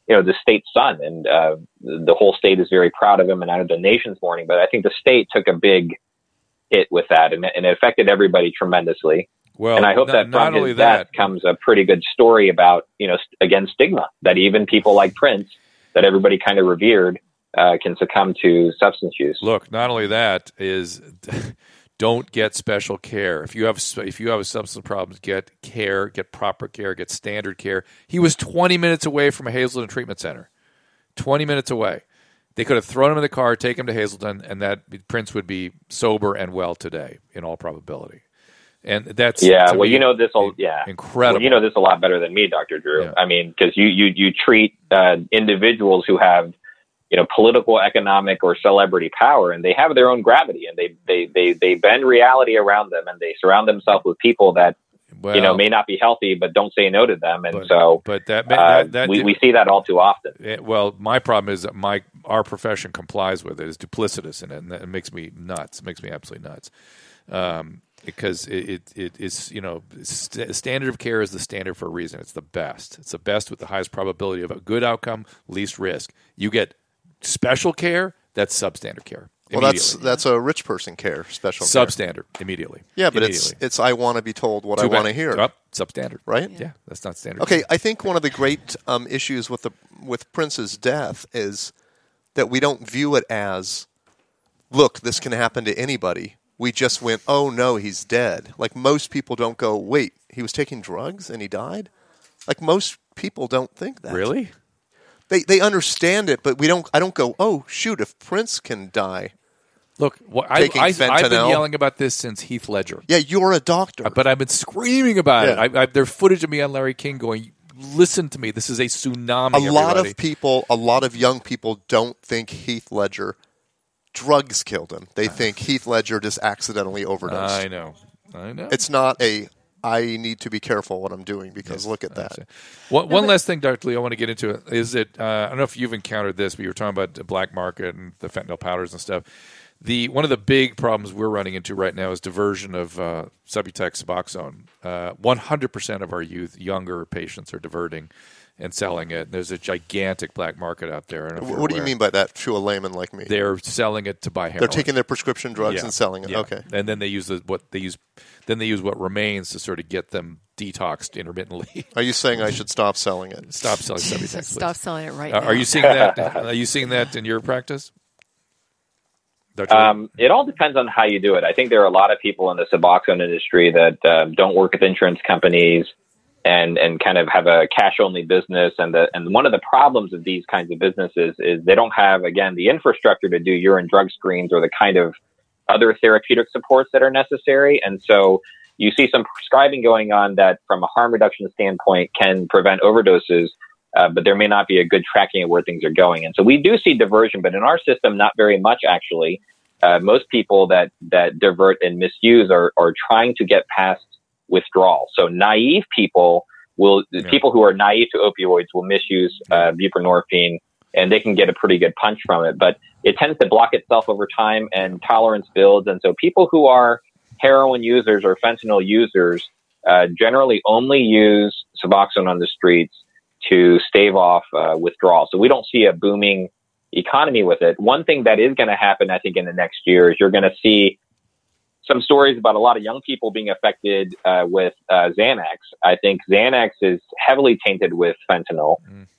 you know the state's son, and uh, the whole state is very proud of him, and I know the nation's mourning. But I think the state took a big hit with that, and, and it affected everybody tremendously. Well, and I hope not, that from his death that, comes a pretty good story about, you know, again, stigma that even people like Prince, that everybody kind of revered, uh, can succumb to substance use. Look, not only that is, don't get special care. If you have if you have substance problems, get care, get proper care, get standard care. He was 20 minutes away from a Hazelden treatment center. 20 minutes away. They could have thrown him in the car, take him to Hazelden, and that Prince would be sober and well today, in all probability and that's yeah. Well, you know this. Yeah, incredible. Well, you know this a lot better than me, Doctor Drew. Yeah. I mean, because you you you treat uh, individuals who have you know political, economic, or celebrity power, and they have their own gravity, and they they they they bend reality around them, and they surround themselves with people that. Well, you know, may not be healthy, but don't say no to them, and but, so. But that, uh, that, we, we see that all too often. It, well, my problem is that my our profession complies with it, is duplicitous in it, and it makes me nuts. It makes me absolutely nuts. Um, because it, it, it is you know st- standard of care is the standard for a reason. It's the best. It's the best with the highest probability of a good outcome, least risk. You get special care. That's substandard care. Well, that's that's a rich person care special substandard care. immediately. Yeah, but immediately. it's it's I want to be told what Too I want to hear. Oh, substandard, right? Yeah. yeah. that's not standard. Okay. I think one of the great um, issues with the with Prince's death is that we don't view it as, look, this can happen to anybody we just went, oh no, he's dead. Like most people don't go, wait, he was taking drugs and he died? Like most people don't think that. Really? They they understand it, but we don't. I don't go. Oh shoot! If Prince can die, look, well, I, have been yelling about this since Heath Ledger. Yeah, you're a doctor, but I've been screaming about yeah. it. I, I, there's footage of me on Larry King going, "Listen to me. This is a tsunami." A lot of people, a lot of young people, don't think Heath Ledger drugs killed him. They think Heath Ledger just accidentally overdosed. I know. I know. It's not a I need to be careful what I'm doing because yes, look at that. One, one last thing, Dr. Lee, I want to get into it is that uh, I don't know if you've encountered this, but you were talking about the black market and the fentanyl powders and stuff. The one of the big problems we're running into right now is diversion of uh, Subutex Suboxone. Uh, 100% of our youth, younger patients, are diverting and selling it. There's a gigantic black market out there. I don't know if you're What do you mean by that to a layman like me? They're selling it to buy heroin. They're taking their prescription drugs Yeah. and selling it. Yeah. Okay. and then they use the, what they use. Then they use what remains to sort of get them detoxed intermittently. Are you saying I should stop selling it? Stop selling Subutex, stop selling it right Uh, now. are you seeing that? Are you seeing that in your practice? Um, it all depends on how you do it. I think there are a lot of people in the Suboxone industry that um, don't work with insurance companies and and kind of have a cash only business. And the and one of the problems of these kinds of businesses is they don't have again the infrastructure to do urine drug screens or the kind of other therapeutic supports that are necessary. And so you see some prescribing going on that, from a harm reduction standpoint, can prevent overdoses. Uh, but there may not be a good tracking of where things are going. And so we do see diversion, but in our system, not very much actually. Uh, most people that, that divert and misuse are, are trying to get past withdrawal. So naive people will, Yeah. people who are naive to opioids will misuse uh, buprenorphine and they can get a pretty good punch from it. But it tends to block itself over time and tolerance builds. And so people who are heroin users or fentanyl users uh, generally only use Suboxone on the streets to stave off uh, withdrawal. So we don't see a booming economy with it. One thing that is going to happen, I think, in the next year is you're going to see some stories about a lot of young people being affected uh, with uh, Xanax. I think Xanax is heavily tainted with fentanyl.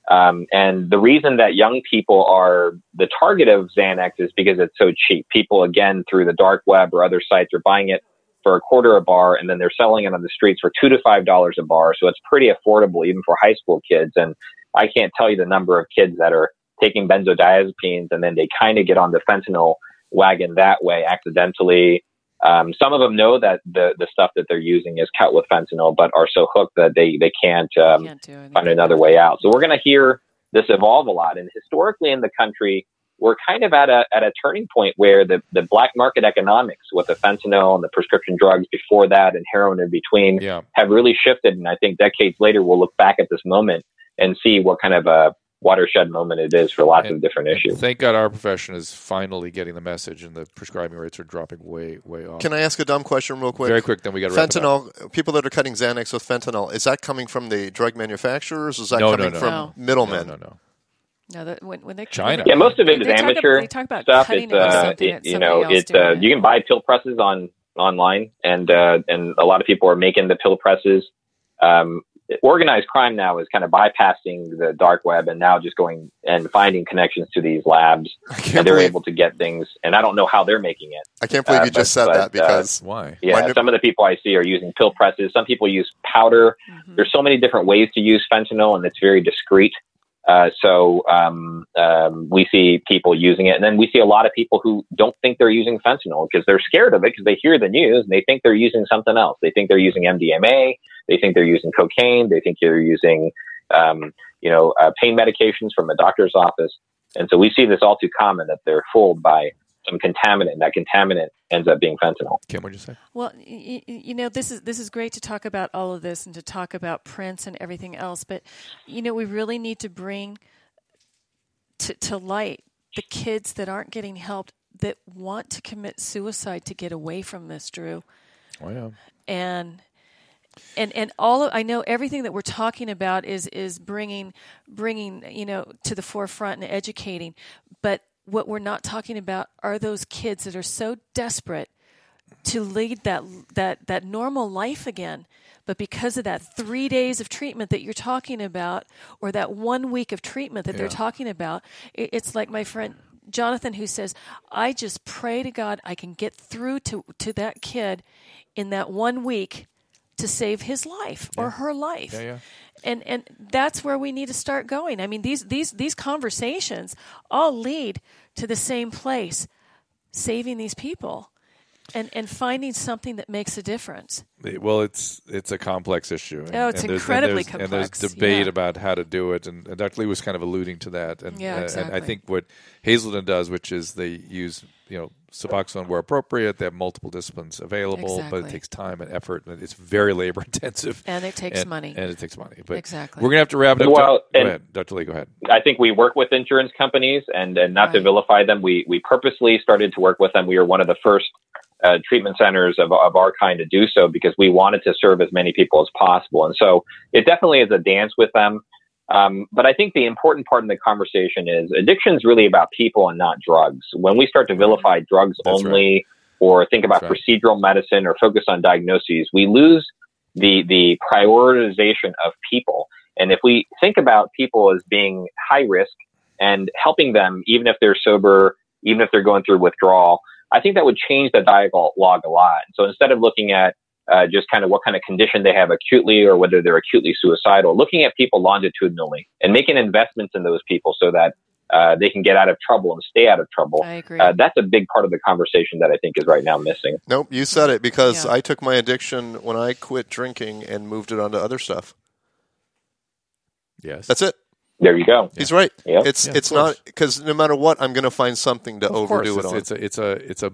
Um, and the reason that young people are the target of Xanax is because it's so cheap. People, again, through the dark web or other sites, are buying it for a quarter a bar, and then they're selling it on the streets for two to five dollars a bar. So it's pretty affordable even for high school kids. And I can't tell you the number of kids that are taking benzodiazepines and then they kind of get on the fentanyl wagon that way accidentally. Um, some of them know that the the stuff that they're using is cut with fentanyl, but are so hooked that they they can't um, Can't find another way out. So we're going to hear this evolve a lot. And historically in the country, we're kind of at a at a turning point where the the black market economics with the fentanyl and the prescription drugs before that and heroin in between Yeah. have really shifted. And I think decades later we'll look back at this moment and see what kind of a watershed moment it is for lots And- of different issues. Thank God our profession is finally getting the message, and the prescribing rates are dropping way, way off. Can I ask a dumb question real quick? Very quick, then we got to wrap it up. Fentanyl, people that are cutting Xanax with fentanyl, is that coming from the drug manufacturers? Is that No, no, coming no. from No. middlemen? No, no, no. No, that, when, when they China. Yeah, most of it they is talk about- amateur they talk about stuff. cutting It's uh, it, you know, somebody it's uh, it. you can buy pill presses on online, and uh, and a lot of people are making the pill presses. Um, organized crime now is kind of bypassing the dark web and now just going and finding connections to these labs, and they're believe, able to get things. And I don't know how they're making it. I can't believe uh, you just but- said that but, uh, because Why? Yeah, Wonder- some of the people I see are using pill presses. Some people use powder. Mhm. There's so many different ways to use fentanyl, and it's very discreet. Uh, so um, um, we see people using it, and then we see a lot of people who don't think they're using fentanyl because they're scared of it because they hear the news and they think they're using something else. They think they're using MDMA. They think they're using cocaine. They think they're using, um, you know, uh, pain medications from a doctor's office. And so we see this all too common that they're fooled by some contaminant. and That contaminant ends up being fentanyl. Kim, what'd you say? Well, y- y- you know, this is this is great to talk about all of this and to talk about Prince and everything else, but you know, we really need to bring to, to light the kids that aren't getting helped that want to commit suicide to get away from this, Drew. Oh, yeah. and and and all of, I know everything that we're talking about is is bringing bringing you know to the forefront and educating, but what we're not talking about are those kids that are so desperate to lead that that that normal life again. But because of that 3 days of treatment that you're talking about or that 1 week of treatment that they're talking about it, it's like my friend Jonathan who says I just pray to God I can get through to to that kid in that 1 week to save his life or her life Yeah, yeah. and and that's where we need to start going. I mean, these these these conversations all lead to the same place: saving these people, and and finding something that makes a difference. Well, it's it's a complex issue. And, Oh, it's and incredibly and there's, And there's debate yeah. about how to do it, and, Dr. Lee was kind of alluding to that. And, Yeah, uh, and exactly. I think what Hazelden does, which is they use you know Suboxone where appropriate. They have multiple disciplines available, exactly. but it takes time and effort, and it's very labor intensive. And it takes and, money. And it takes money. But Exactly. We're gonna have to wrap it up. Well, go ahead, Dr. Lee. Go ahead. I think we work with insurance companies, and, and not to vilify them, we we purposely started to work with them. We were one of the first uh, treatment centers of, of our kind to do so because we wanted to serve as many people as possible. And so it definitely is a dance with them. Um, but I think the important part in the conversation is addiction is really about people and not drugs. When we start to vilify drugs That's only, or think about right. procedural medicine, or focus on diagnoses, we lose the the prioritization of people. And if we think about people as being high risk and helping them, even if they're sober, even if they're going through withdrawal, I think that would change the dialogue a lot. So instead of looking at uh, just kind of what kind of condition they have acutely or whether they're acutely suicidal, looking at people longitudinally and making investments in those people so that uh, they can get out of trouble and stay out of trouble. I agree. Uh, that's a big part of the conversation that I think is right now missing. Nope, you said it because Yeah. I took my addiction when I quit drinking and moved it onto other stuff. Yes. That's it. There you go. He's right. Yeah. It's Yeah, it's not because no matter what, I'm going to find something to Of overdo course, it on. it's, it's a it's a it's a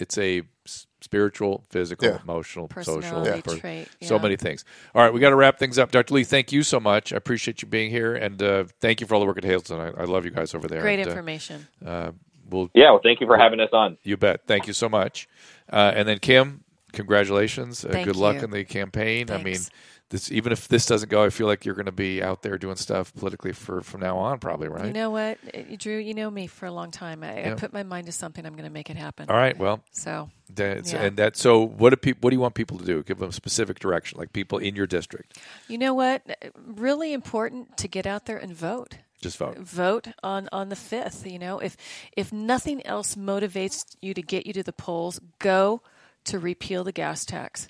it's a s- spiritual, physical, Yeah. emotional, social, Personality per- trait, so many things. All right, we got to wrap things up. Dr. Lee, thank you so much. I appreciate you being here, and uh, thank you for all the work at Hazelden. I, I love you guys over there. Great and, uh, information. Uh, we'll Yeah, well, thank you for having us on. you bet. Thank you so much. Uh, and then Kim, congratulations. Uh, good luck you. in the campaign. I mean, this even if this doesn't go, I feel like you're going to be out there doing stuff politically for from now on, probably, right? You know what, Uh, Drew? You know me for a long time. I, Yeah. I put my mind to something. I'm going to make it happen. all right. Well, So that's, Yeah. and that. So, what do people? What do you want people to do? Give them specific direction, like people in your district. you know what? Really important to get out there and vote. Just vote. vote on on the 5th you know if if nothing else motivates you to get you to the polls go to repeal the gas tax.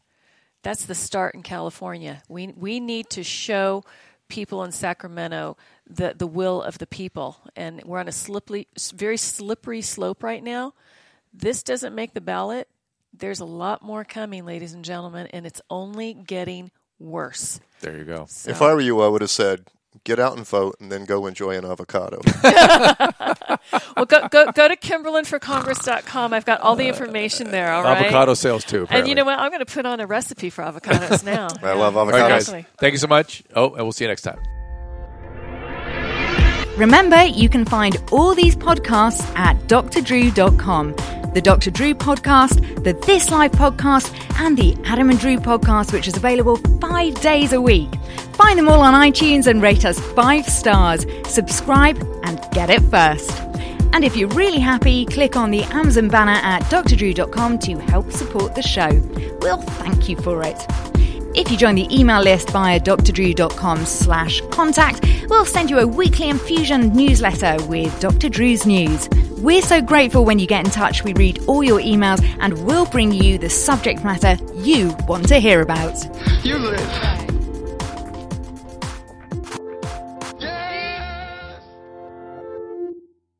That's the start in California. We we need to show people in Sacramento the the will of the people. And we're on a slippery very slippery slope right now. This doesn't make the ballot. There's a lot more coming ladies and gentlemen and it's only getting worse. There you go. so, if I were you, I would have said, "Get out and vote, and then go enjoy an avocado." well go, go go to kimberlinforcongress.com i've got all the uh, information there all right Avocado sales too. And you know what? I'm going to put on a recipe for avocados now. I love All right, guys. Thank you so much. Oh, and we'll see you next time. Remember, you can find all these podcasts at drdrew.com. The Dr. Drew podcast, the This Life podcast, and the Adam and Drew podcast, which is available five days a week. Find them all on iTunes and rate us five stars. Subscribe and get it first. And if you're really happy, click on the Amazon banner at drdrew.com to help support the show. We'll thank you for it. If you join the email list via drdrew.com slash contact, we'll send you a weekly infusion newsletter with Dr. Drew's news. We're so grateful when you get in touch. We read all your emails and we'll bring you the subject matter you want to hear about. You live.